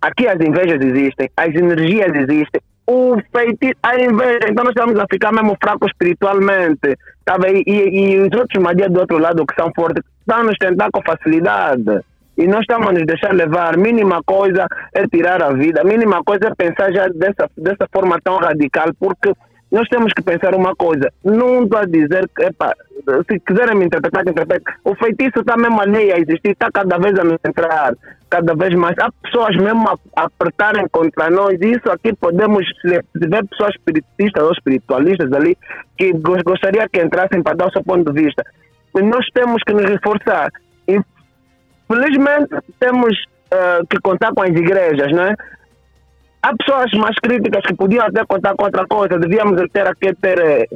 Aqui as invejas existem, as energias existem, o feitiço, a inveja, então nós estamos a ficar mesmo fracos espiritualmente, tá? E, e os outros magias do outro lado que são fortes, estão nos tentar com facilidade. e nós estamos a nos deixar levar. Mínima coisa é tirar a vida, mínima coisa é pensar já dessa, dessa forma tão radical, porque nós temos que pensar uma coisa. Não estou a dizer que, epa, se quiserem me interpretar, interpretem. O feitiço está mesmo ali a existir, está cada vez a nos entrar, cada vez mais. Há pessoas mesmo a, apertarem contra nós. Isso aqui podemos, tiver pessoas espiritistas ou espiritualistas ali, que gos- gostaria que entrassem para dar o seu ponto de vista. E nós temos que nos reforçar. Infelizmente, temos eh, que contar com as igrejas, não é? Há pessoas mais críticas que podiam até contar com outra coisa. Devíamos ter aqui ter. eh,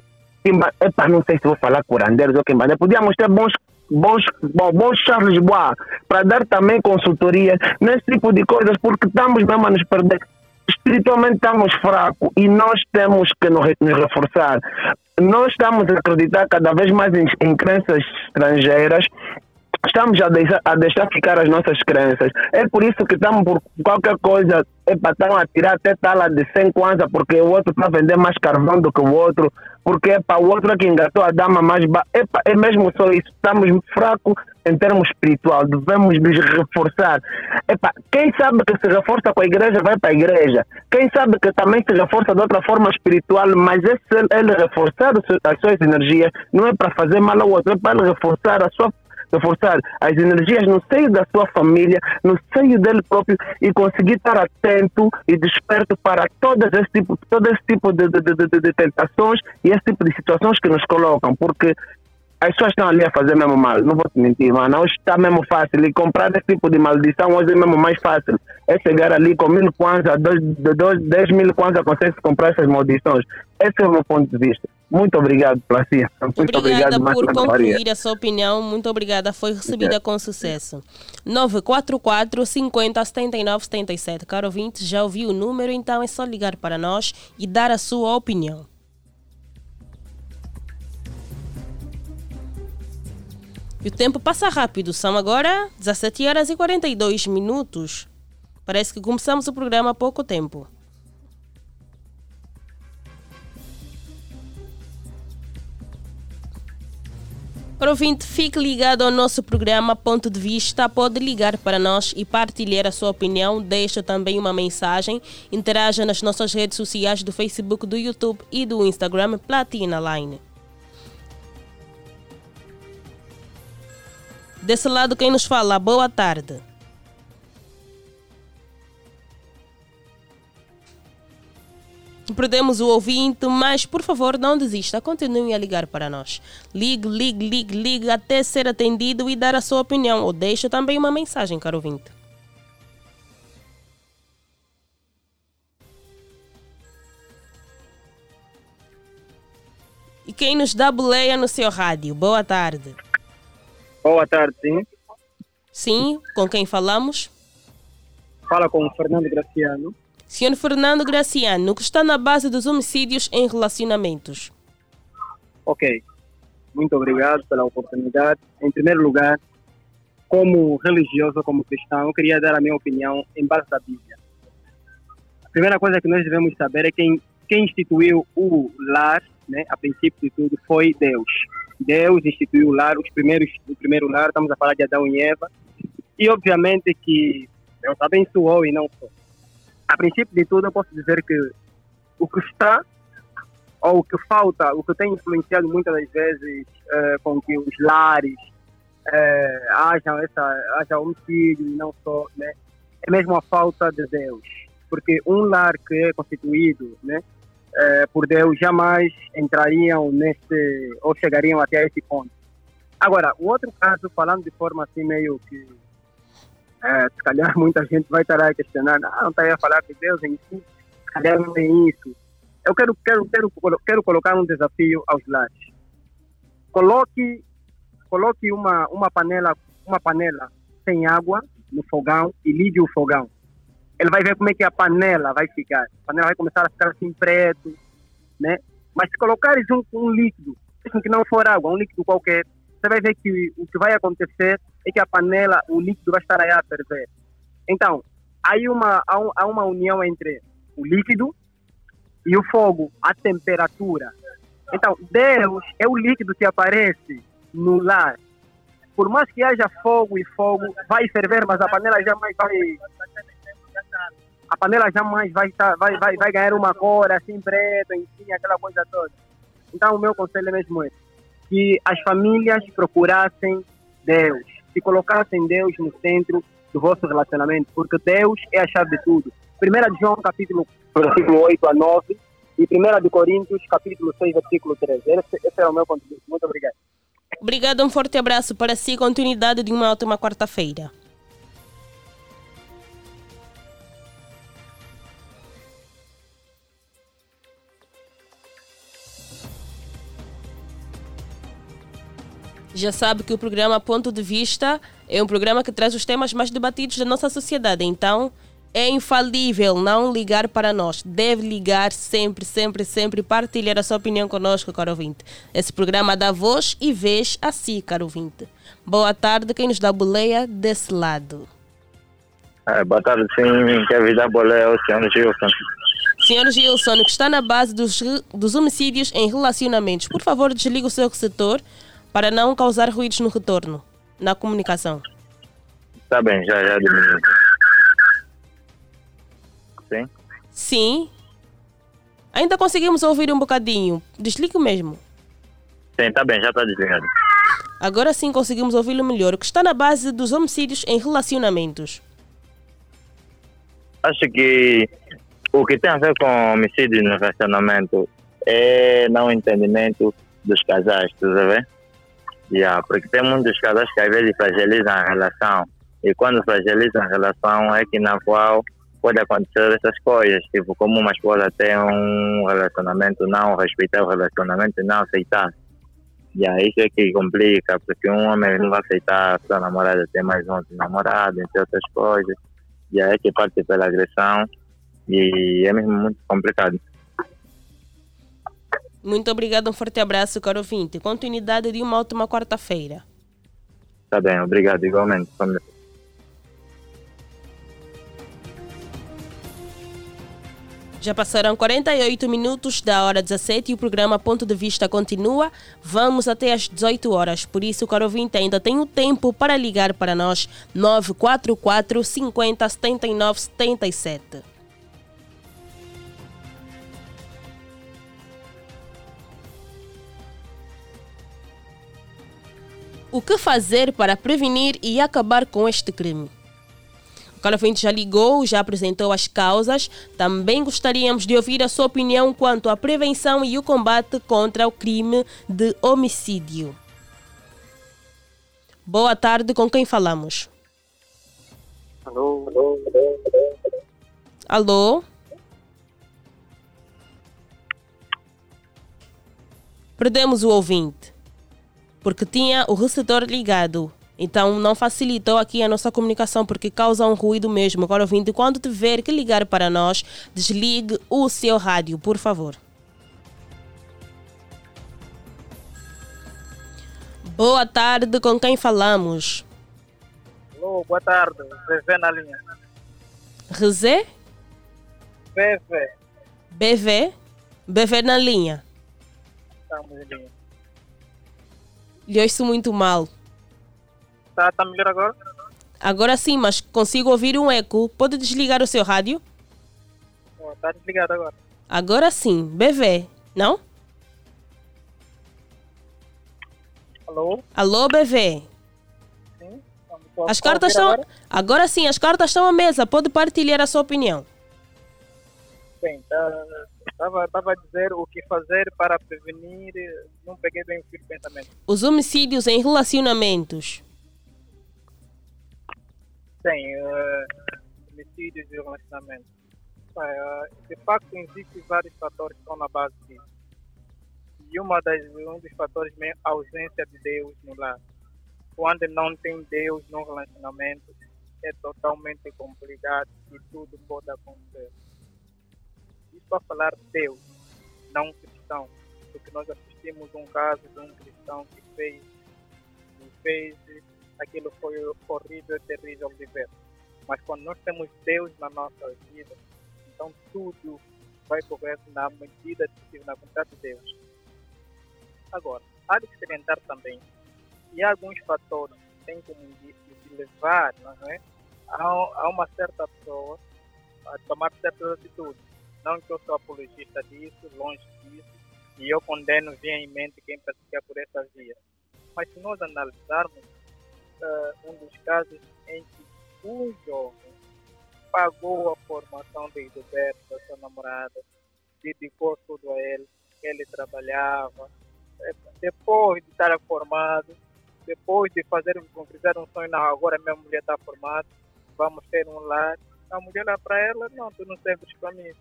Epa, não sei se vou falar curandeiros ou quimbandeiros. Podíamos ter bons, bons, bons Charles Bois para dar também consultoria nesse tipo de coisas, porque estamos mesmo a nos perder. Espiritualmente estamos fracos e nós temos que nos, nos reforçar. Nós estamos a acreditar cada vez mais em, em crenças estrangeiras estamos a deixar, a deixar ficar as nossas crenças. É por isso que estamos por qualquer coisa, estão a tirar até tala de 100 kwanza, porque o outro está a vender mais carvão do que o outro, porque epa, o outro é que engatou a dama mais ba... epa, É mesmo só isso, estamos fracos em termos espiritual, devemos nos reforçar. Epa, quem sabe que se reforça com a igreja, vai para a igreja. Quem sabe que também se reforça de outra forma espiritual, mas esse, ele reforçar as suas energias não é para fazer mal ao outro, é para reforçar a sua reforçar as energias no seio da sua família, no seio dele próprio e conseguir estar atento e desperto para todas esse tipo, todo esse tipo de, de, de, de- tentações e esse tipo de situações que nos colocam, porque as pessoas estão ali a fazer mesmo mal, não vou te mentir, mano. Hoje está mesmo fácil e comprar esse tipo de maldição hoje é mesmo mais fácil. É chegar ali com mil kwanza, dois, dois, dez mil kwanza consegue comprar essas maldições. Esse é o meu ponto de vista. Muito obrigado, Placia. Muito Obrigada obrigado, por concluir a sua opinião. Muito obrigada. Foi recebida com sucesso. 944 50 79 77. Caro ouvinte, já ouviu o número, então é só ligar para nós e dar a sua opinião. E o tempo passa rápido. São agora 17 horas e 42 minutos. Parece que começamos o programa há pouco tempo. Para ouvinte, fique ligado ao nosso programa Ponto de Vista. Pode ligar para nós e partilhar a sua opinião. Deixa também uma mensagem. Interaja nas nossas redes sociais do Facebook, do YouTube e do Instagram Platina Line. Desse lado, quem nos fala? Boa tarde. Perdemos o ouvinte, mas por favor não desista, continue a ligar para nós. Ligue, ligue, ligue, ligue até ser atendido e dar a sua opinião, ou deixe também uma mensagem, caro ouvinte. E quem nos dá boleia no seu rádio? Boa tarde. Boa tarde, sim. Sim, com quem falamos? Fala com o Fernando Graciano. Senhor Fernando Graciano, que está na base dos homicídios em relacionamentos. Ok. Muito obrigado pela oportunidade. Em primeiro lugar, como religioso, como cristão, eu queria dar a minha opinião em base da Bíblia. A primeira coisa que nós devemos saber é que quem, quem instituiu o lar, né, a princípio de tudo, foi Deus. Deus instituiu o lar, os primeiros, o primeiro lar, estamos a falar de Adão e Eva. E obviamente que Deus abençoou e não só. A princípio de tudo, eu posso dizer que o que está ou o que falta, o que tem influenciado muitas das vezes eh, com que os lares eh, hajam essa haja homicídio e não só, né? É mesmo a falta de Deus, porque um lar que é constituído, né, eh, por Deus jamais entrariam nesse ou chegariam até esse ponto. Agora, o outro caso, falando de forma assim meio que é, se calhar muita gente vai estar a questionar, ah, não está aí a falar de Deus em si, se calhar não é isso. Eu quero, quero, quero, quero colocar um desafio aos lares. Coloque, coloque uma, uma, panela, uma panela sem água no fogão e ligue o fogão. Ele vai ver como é que a panela vai ficar. A panela vai começar a ficar assim preto, né? Mas se colocares um, um líquido, mesmo que não for água, um líquido qualquer, você vai ver que o que vai acontecer é que a panela, o líquido vai estar aí a ferver. Então, aí uma, há, um- uma união entre o líquido e o fogo, a temperatura. Então, Deus é o líquido que aparece no lar. por mais que haja fogo e fogo, vai ferver, mas a panela jamais vai. A panela jamais vai, estar, vai, vai, vai ganhar uma cor assim preta, enfim, aquela coisa toda. Então, o meu conselho é mesmo esse: que as famílias procurassem Deus, se colocassem Deus no centro do vosso relacionamento, porque Deus é a chave de tudo. 1 de João, capítulo, versículo 8 a 9, e 1 de Coríntios, capítulo 6, versículo 13. Esse, esse é o meu contributo. Muito obrigado. Obrigado, um forte abraço para si. Continuidade de uma ótima quarta-feira. Já sabe que o programa Ponto de Vista é um programa que traz os temas mais debatidos da nossa sociedade. Então, é infalível não ligar para nós. Deve ligar sempre, sempre, sempre, partilhar a sua opinião conosco, caro ouvinte. Esse programa dá voz e vez a si, caro ouvinte. Boa tarde, quem nos dá boleia desse lado. É, boa tarde, sim. Quer dar boleia ao senhor Gilson. Senhor Gilson, que está na base dos, dos homicídios em relacionamentos, por favor, desligue o seu receptor para não causar ruídos no retorno, na comunicação. Está bem, já, já diminuiu. Sim? Sim. Ainda conseguimos ouvir um bocadinho. Desligue mesmo. Sim, está bem, já está desligado. Agora sim conseguimos ouvi-lo melhor. O que está na base dos homicídios em relacionamentos? Acho que o que tem a ver com homicídio no relacionamento é não entendimento dos casais, tu ver? Yeah, porque tem muitos casais que às vezes fragilizam a relação. E quando fragilizam a relação é que na qual pode acontecer essas coisas, tipo, como uma esposa tem um relacionamento, não respeitar o relacionamento não aceitar. Aí isso é que complica, porque um homem não vai aceitar sua namorada ter mais um namorado, entre outras coisas. E aí é que parte pela agressão e é mesmo muito complicado. Muito obrigado, um forte abraço, caro ouvinte. Continuidade de uma ótima quarta-feira. Tá bem, obrigado, igualmente. Já passaram 48 minutos da hora 17 e o programa Ponto de Vista continua. Vamos até às 18 horas. Por isso, caro ouvinte, ainda tem o tempo para ligar para nós 944 50 79 77. O que fazer para prevenir e acabar com este crime? O Calafente já ligou, já apresentou as causas. Também gostaríamos de ouvir a sua opinião quanto à prevenção e o combate contra o crime de homicídio. Boa tarde, com quem falamos? Alô, alô. Alô? Perdemos o ouvinte, porque tinha o receptor ligado. Então não facilitou aqui a nossa comunicação porque causa um ruído mesmo. Agora ouvinte, quando tiver que ligar para nós, desligue o seu rádio, por favor. Boa tarde, com quem falamos? Alô, boa tarde, BV na linha. Rezé? BV. BV? BV na linha. Estamos em linha. Lhe ouço muito mal. Está tá melhor agora? Agora sim, mas consigo ouvir um eco. Pode desligar o seu rádio? Está desligado agora. Agora sim, BV, não? Alô? Alô, BV. Sim? As cartas estão. Agora? agora sim, as cartas estão à mesa. Pode partilhar a sua opinião. Bem, estava tá, a dizer o que fazer para prevenir. Não peguei bem o fio de pensamento. Os homicídios em relacionamentos. Sim, uh, homicídios e relacionamentos. Uh, de facto, existem vários fatores que estão na base disso. E uma das, um dos fatores é a ausência de Deus no lar. Quando não tem Deus no relacionamento, é totalmente complicado e tudo pode acontecer. Para falar de Deus, não cristão. Porque nós assistimos um caso de um cristão que fez, que fez aquilo foi horrível terrível de ver. Mas quando nós temos Deus na nossa vida, então tudo vai correr na medida de na vontade de Deus. Agora, há de salientar também que há alguns fatores tem como indício de levar não é, a, a uma certa pessoa a tomar certas atitudes. Não que eu sou apologista disso, longe disso, e eu condeno veemente quem pratica por essa via. Mas se nós analisarmos uh, um dos casos em que um jovem pagou a formação de Hilberto, da sua namorada, dedicou tudo a ele, ele trabalhava, eh, depois de estar formado, depois de fazer concretizar um sonho, não, agora minha mulher está formada, vamos ter um lar. A mulher lá para ela, não, tu não serves para mim.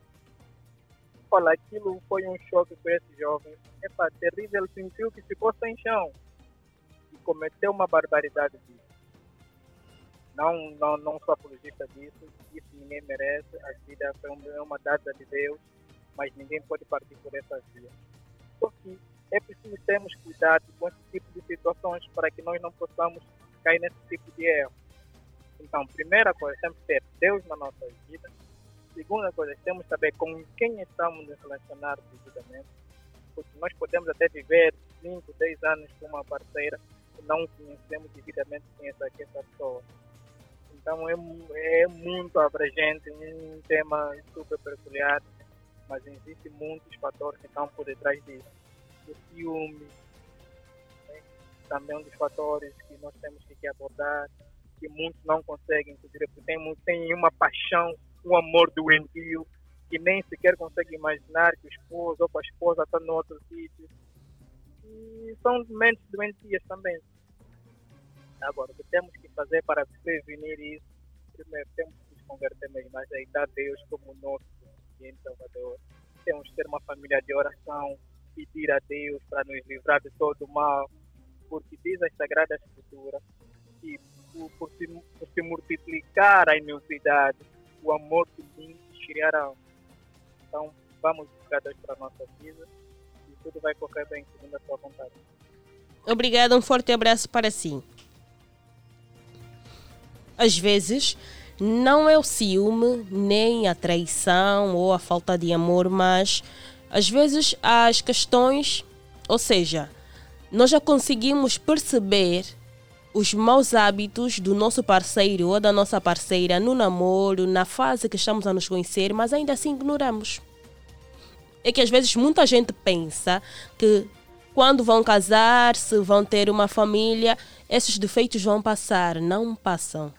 Olha, aquilo foi um choque para esse jovem. É terrível, ele sentiu que ficou sem chão e cometeu uma barbaridade disso. Não, não, não sou apologista disso, isso ninguém merece. A vida foi uma data de Deus, mas ninguém pode partir por essa via. Só que é preciso termos cuidado com esse tipo de situações para que nós não possamos cair nesse tipo de erro. Então, primeira coisa, que ter Deus na nossa vida. Segunda coisa, temos que saber com quem estamos nos relacionar devidamente. Porque nós podemos até viver 5, 10 anos com uma parceira e não conhecemos devidamente quem é essa, essa pessoa. Então, é, é muito abrangente, um tema super peculiar, mas existem muitos fatores que estão por detrás disso. O ciúme, né? também um dos fatores que nós temos que abordar que muitos não conseguem, porque tem, tem uma paixão, um amor doentio, que nem sequer consegue imaginar que o esposo ou a esposa está no outro sítio. E são mentes doentias também. Agora, o que temos que fazer para prevenir isso? Primeiro, temos que nos converter mesmo, aceitar Deus como nosso suficiente Salvador. Temos que ter uma família de oração, pedir a Deus para nos livrar de todo o mal, porque diz a Sagrada Escritura que por, se, por se multiplicar a iniquidade, o amor de mim criará. Então, vamos buscar Deus para a nossa vida e tudo vai correr bem segundo a sua vontade. Obrigada, um forte abraço para si. Às vezes, não é o ciúme, nem a traição ou a falta de amor, mas às vezes as questões, ou seja, nós já conseguimos perceber os maus hábitos do nosso parceiro ou da nossa parceira no namoro, na fase que estamos a nos conhecer, mas ainda assim ignoramos. É que às vezes muita gente pensa que quando vão casar, se vão ter uma família, esses defeitos vão passar. Não passam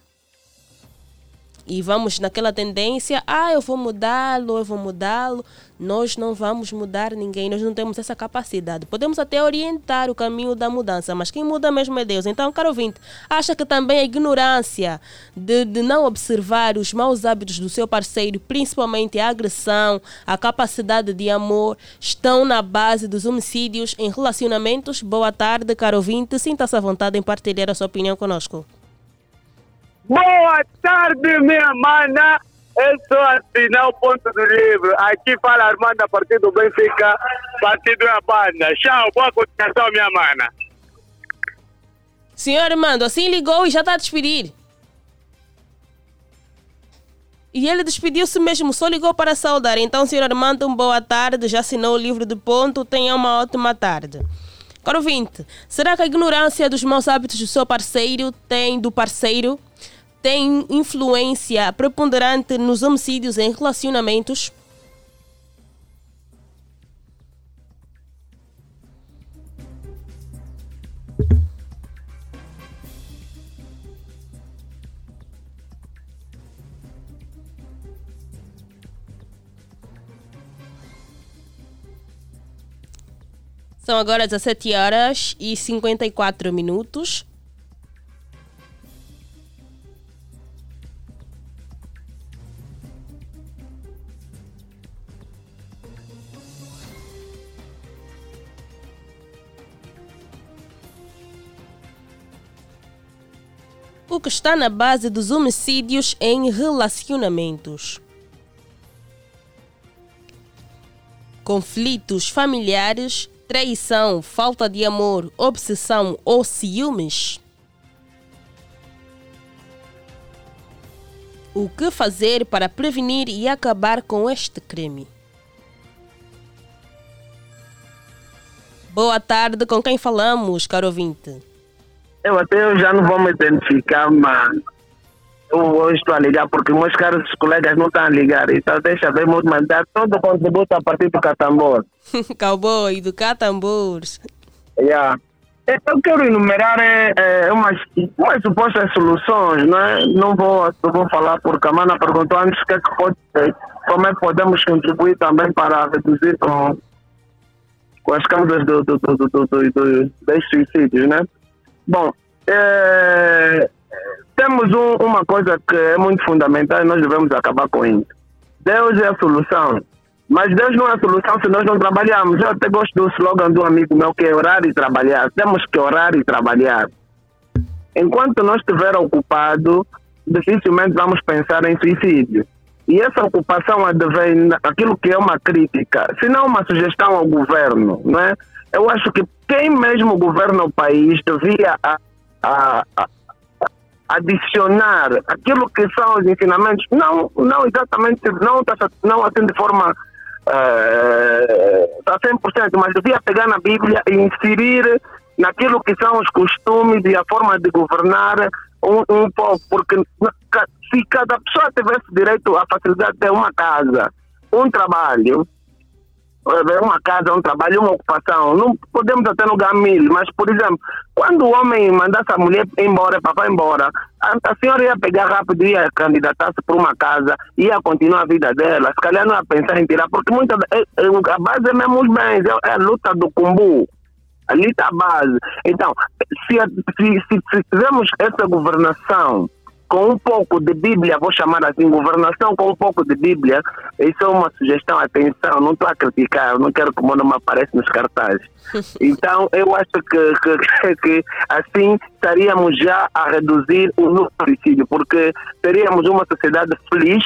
e vamos naquela tendência, ah, eu vou mudá-lo, eu vou mudá-lo. Nós não vamos mudar ninguém, nós não temos essa capacidade. Podemos até orientar o caminho da mudança, mas quem muda mesmo é Deus. Então, caro ouvinte, acha que também a ignorância de, de não observar os maus hábitos do seu parceiro, principalmente a agressão, a capacidade de amor, estão na base dos homicídios em relacionamentos? Boa tarde, caro ouvinte, sinta-se à vontade em partilhar a sua opinião conosco. Boa tarde, minha mana. Eu sou assinar o ponto do livro. Aqui fala Armando a partir do Benfica, partido da banda. Tchau, boa continuação, minha mana. Senhor Armando, assim ligou e já está a despedir. E ele despediu-se mesmo, só ligou para saudar. Então, senhor Armando, uma boa tarde. Já assinou o livro de ponto. Tenha uma ótima tarde. Caro ouvinte, será que a ignorância dos maus hábitos do seu parceiro tem do parceiro tem influência preponderante nos homicídios em relacionamentos? São agora 17 horas e 54 minutos. O que está na base dos homicídios em relacionamentos. Conflitos familiares, traição, falta de amor, obsessão ou ciúmes. O que fazer para prevenir e acabar com este crime? Boa tarde, com quem falamos, caro ouvinte? Eu até eu já não vou me identificar, mas eu hoje estou a ligar porque meus caros colegas não estão a ligar. Então deixa ver muito mandar todo o contributo a partir do Catambor. Cowboy, do Catambores. Yeah. Eu quero enumerar é, é, umas, umas supostas soluções, não é? Não vou, não vou falar porque a Mana perguntou antes que é que pode, como é que podemos contribuir também para reduzir com, com as causas do, do, do, do, do, do, dos suicídios, né? Bom, é, temos um, uma coisa que é muito fundamental e nós devemos acabar com isso. Deus é a solução. Mas Deus não é a solução se nós não trabalharmos. Eu até gosto do slogan do amigo meu que é orar e trabalhar. Temos que orar e trabalhar. Enquanto nós estiver ocupado, dificilmente vamos pensar em suicídio. E essa ocupação advém aquilo que é uma crítica, se não uma sugestão ao governo, não é? Eu acho que quem mesmo governa o país devia a, a, a, adicionar aquilo que são os ensinamentos, não, não exatamente, não, não assim de forma uh, a 100%, mas devia pegar na Bíblia e inserir naquilo que são os costumes e a forma de governar um, um povo, porque se cada pessoa tivesse direito à facilidade de ter uma casa, um trabalho, uma casa, um trabalho, uma ocupação. Não podemos até no mil, mas, por exemplo, quando o homem mandasse a mulher embora, papai embora, a, senhora ia pegar rápido, ia candidatar-se por uma casa, ia continuar a vida dela, se calhar não ia pensar em tirar, porque muita, é, é, a base é mesmo os bens, é, é a luta do cumbu. Ali está a base. Então, se, se, se, se tivermos essa governação com um pouco de Bíblia, vou chamar assim, governação com um pouco de Bíblia, isso é uma sugestão, atenção, não estou a criticar, não quero que o meu nome apareça nos cartazes. Então, eu acho que, que, que, assim estaríamos já a reduzir o número de suicídio, porque teríamos uma sociedade feliz,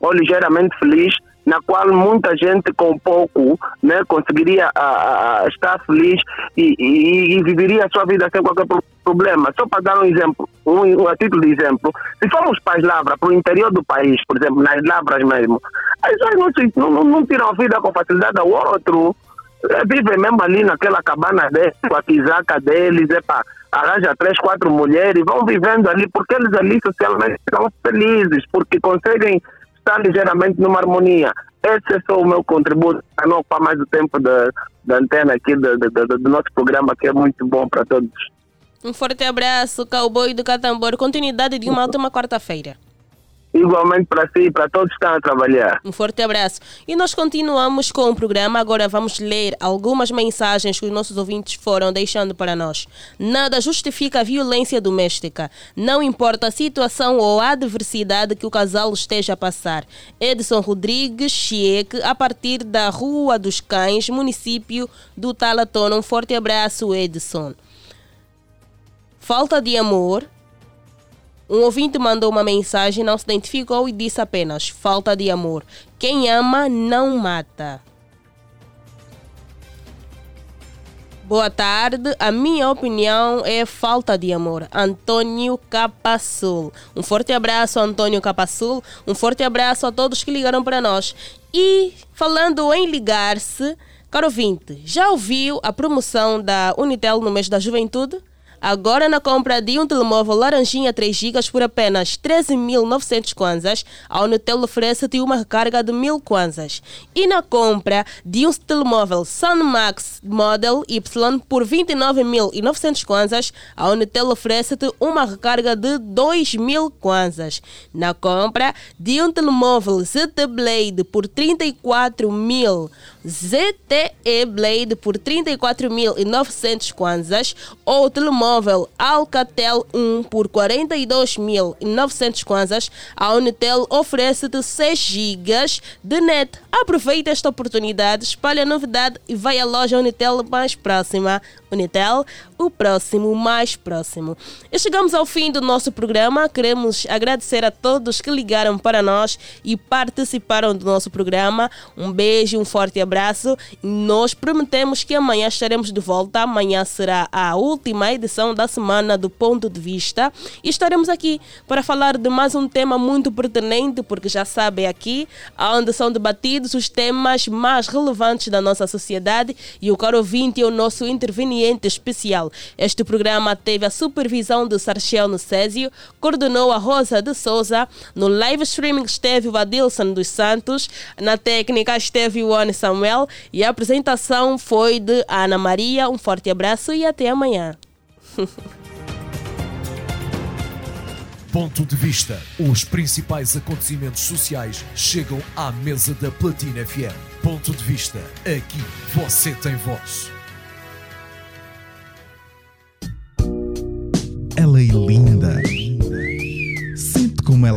ou ligeiramente feliz, na qual muita gente com pouco né, conseguiria a, a estar feliz e, e, e, viveria a sua vida sem qualquer problema. Só para dar um exemplo, um, um a título de exemplo, se formos para as lavras, para o interior do país, por exemplo, nas lavras mesmo, as pessoas não, não, não tiram a vida com facilidade ao outro, é, vivem mesmo ali naquela cabana deles, com a quisaca deles, para arranja três, quatro mulheres, vão vivendo ali, porque eles ali socialmente estão felizes, porque conseguem está ligeiramente numa harmonia. Esse é só o meu contributo para não ocupar mais o tempo da, antena aqui do, do, do, do nosso programa, que é muito bom para todos. Um forte abraço, cowboy do Catambor. Continuidade de uma última quarta-feira. Igualmente para si e para todos que estão a trabalhar. Um forte abraço. E nós continuamos com o programa. Agora vamos ler algumas mensagens que os nossos ouvintes foram deixando para nós. Nada justifica a violência doméstica. Não importa a situação ou a adversidade que o casal esteja a passar. Edson Rodrigues Chieque, a partir da Rua dos Cães, município do Talatona. Um forte abraço, Edson. Falta de amor um ouvinte mandou uma mensagem, não se identificou e disse apenas: falta de amor. Quem ama não mata. Boa tarde. A minha opinião é falta de amor. Antônio Capassul. Um forte abraço, Antônio Capassul. Um forte abraço a todos que ligaram para nós. E falando em ligar-se, caro ouvinte, já ouviu a promoção da Unitel no mês da juventude? Agora na compra de um telemóvel laranjinha 3 GB por apenas 13.900 kwanzas, a Unitel oferece-te uma recarga de 1.000 kwanzas. E na compra de um telemóvel Sunmax Model Y por 29.900 kwanzas, a Unitel oferece-te uma recarga de 2.000 kwanzas. Na compra de um telemóvel ZT Blade por 34.000 ZTE Blade por 34.900 kwanzas ou telemóvel Alcatel 1 por 42.900 kwanzas, a Unitel oferece-te 6 GB de net. Aproveita esta oportunidade, espalha a novidade e vai à loja Unitel mais próxima. Unitel, o próximo mais próximo. E chegamos ao fim do nosso programa. Queremos agradecer a todos que ligaram para nós e participaram do nosso programa. Um beijo, um forte abraço. Nós prometemos que amanhã estaremos de volta. Amanhã será a última edição edição da semana do Ponto de Vista e estaremos aqui para falar de mais um tema muito pertinente, porque já sabem aqui onde são debatidos os temas mais relevantes da nossa sociedade e o caro ouvinte é o nosso interveniente especial. Este programa teve a supervisão de Sarchel Césio, coordenou a Rosa de Souza, no live streaming esteve o Adilson dos Santos, na técnica esteve o One Samuel e a apresentação foi de Ana Maria. Um forte abraço e até amanhã. Ponto de vista. Os principais acontecimentos sociais chegam à mesa da Platina FM. Ponto de vista. Aqui você tem voz. Ela é linda. Sente como ela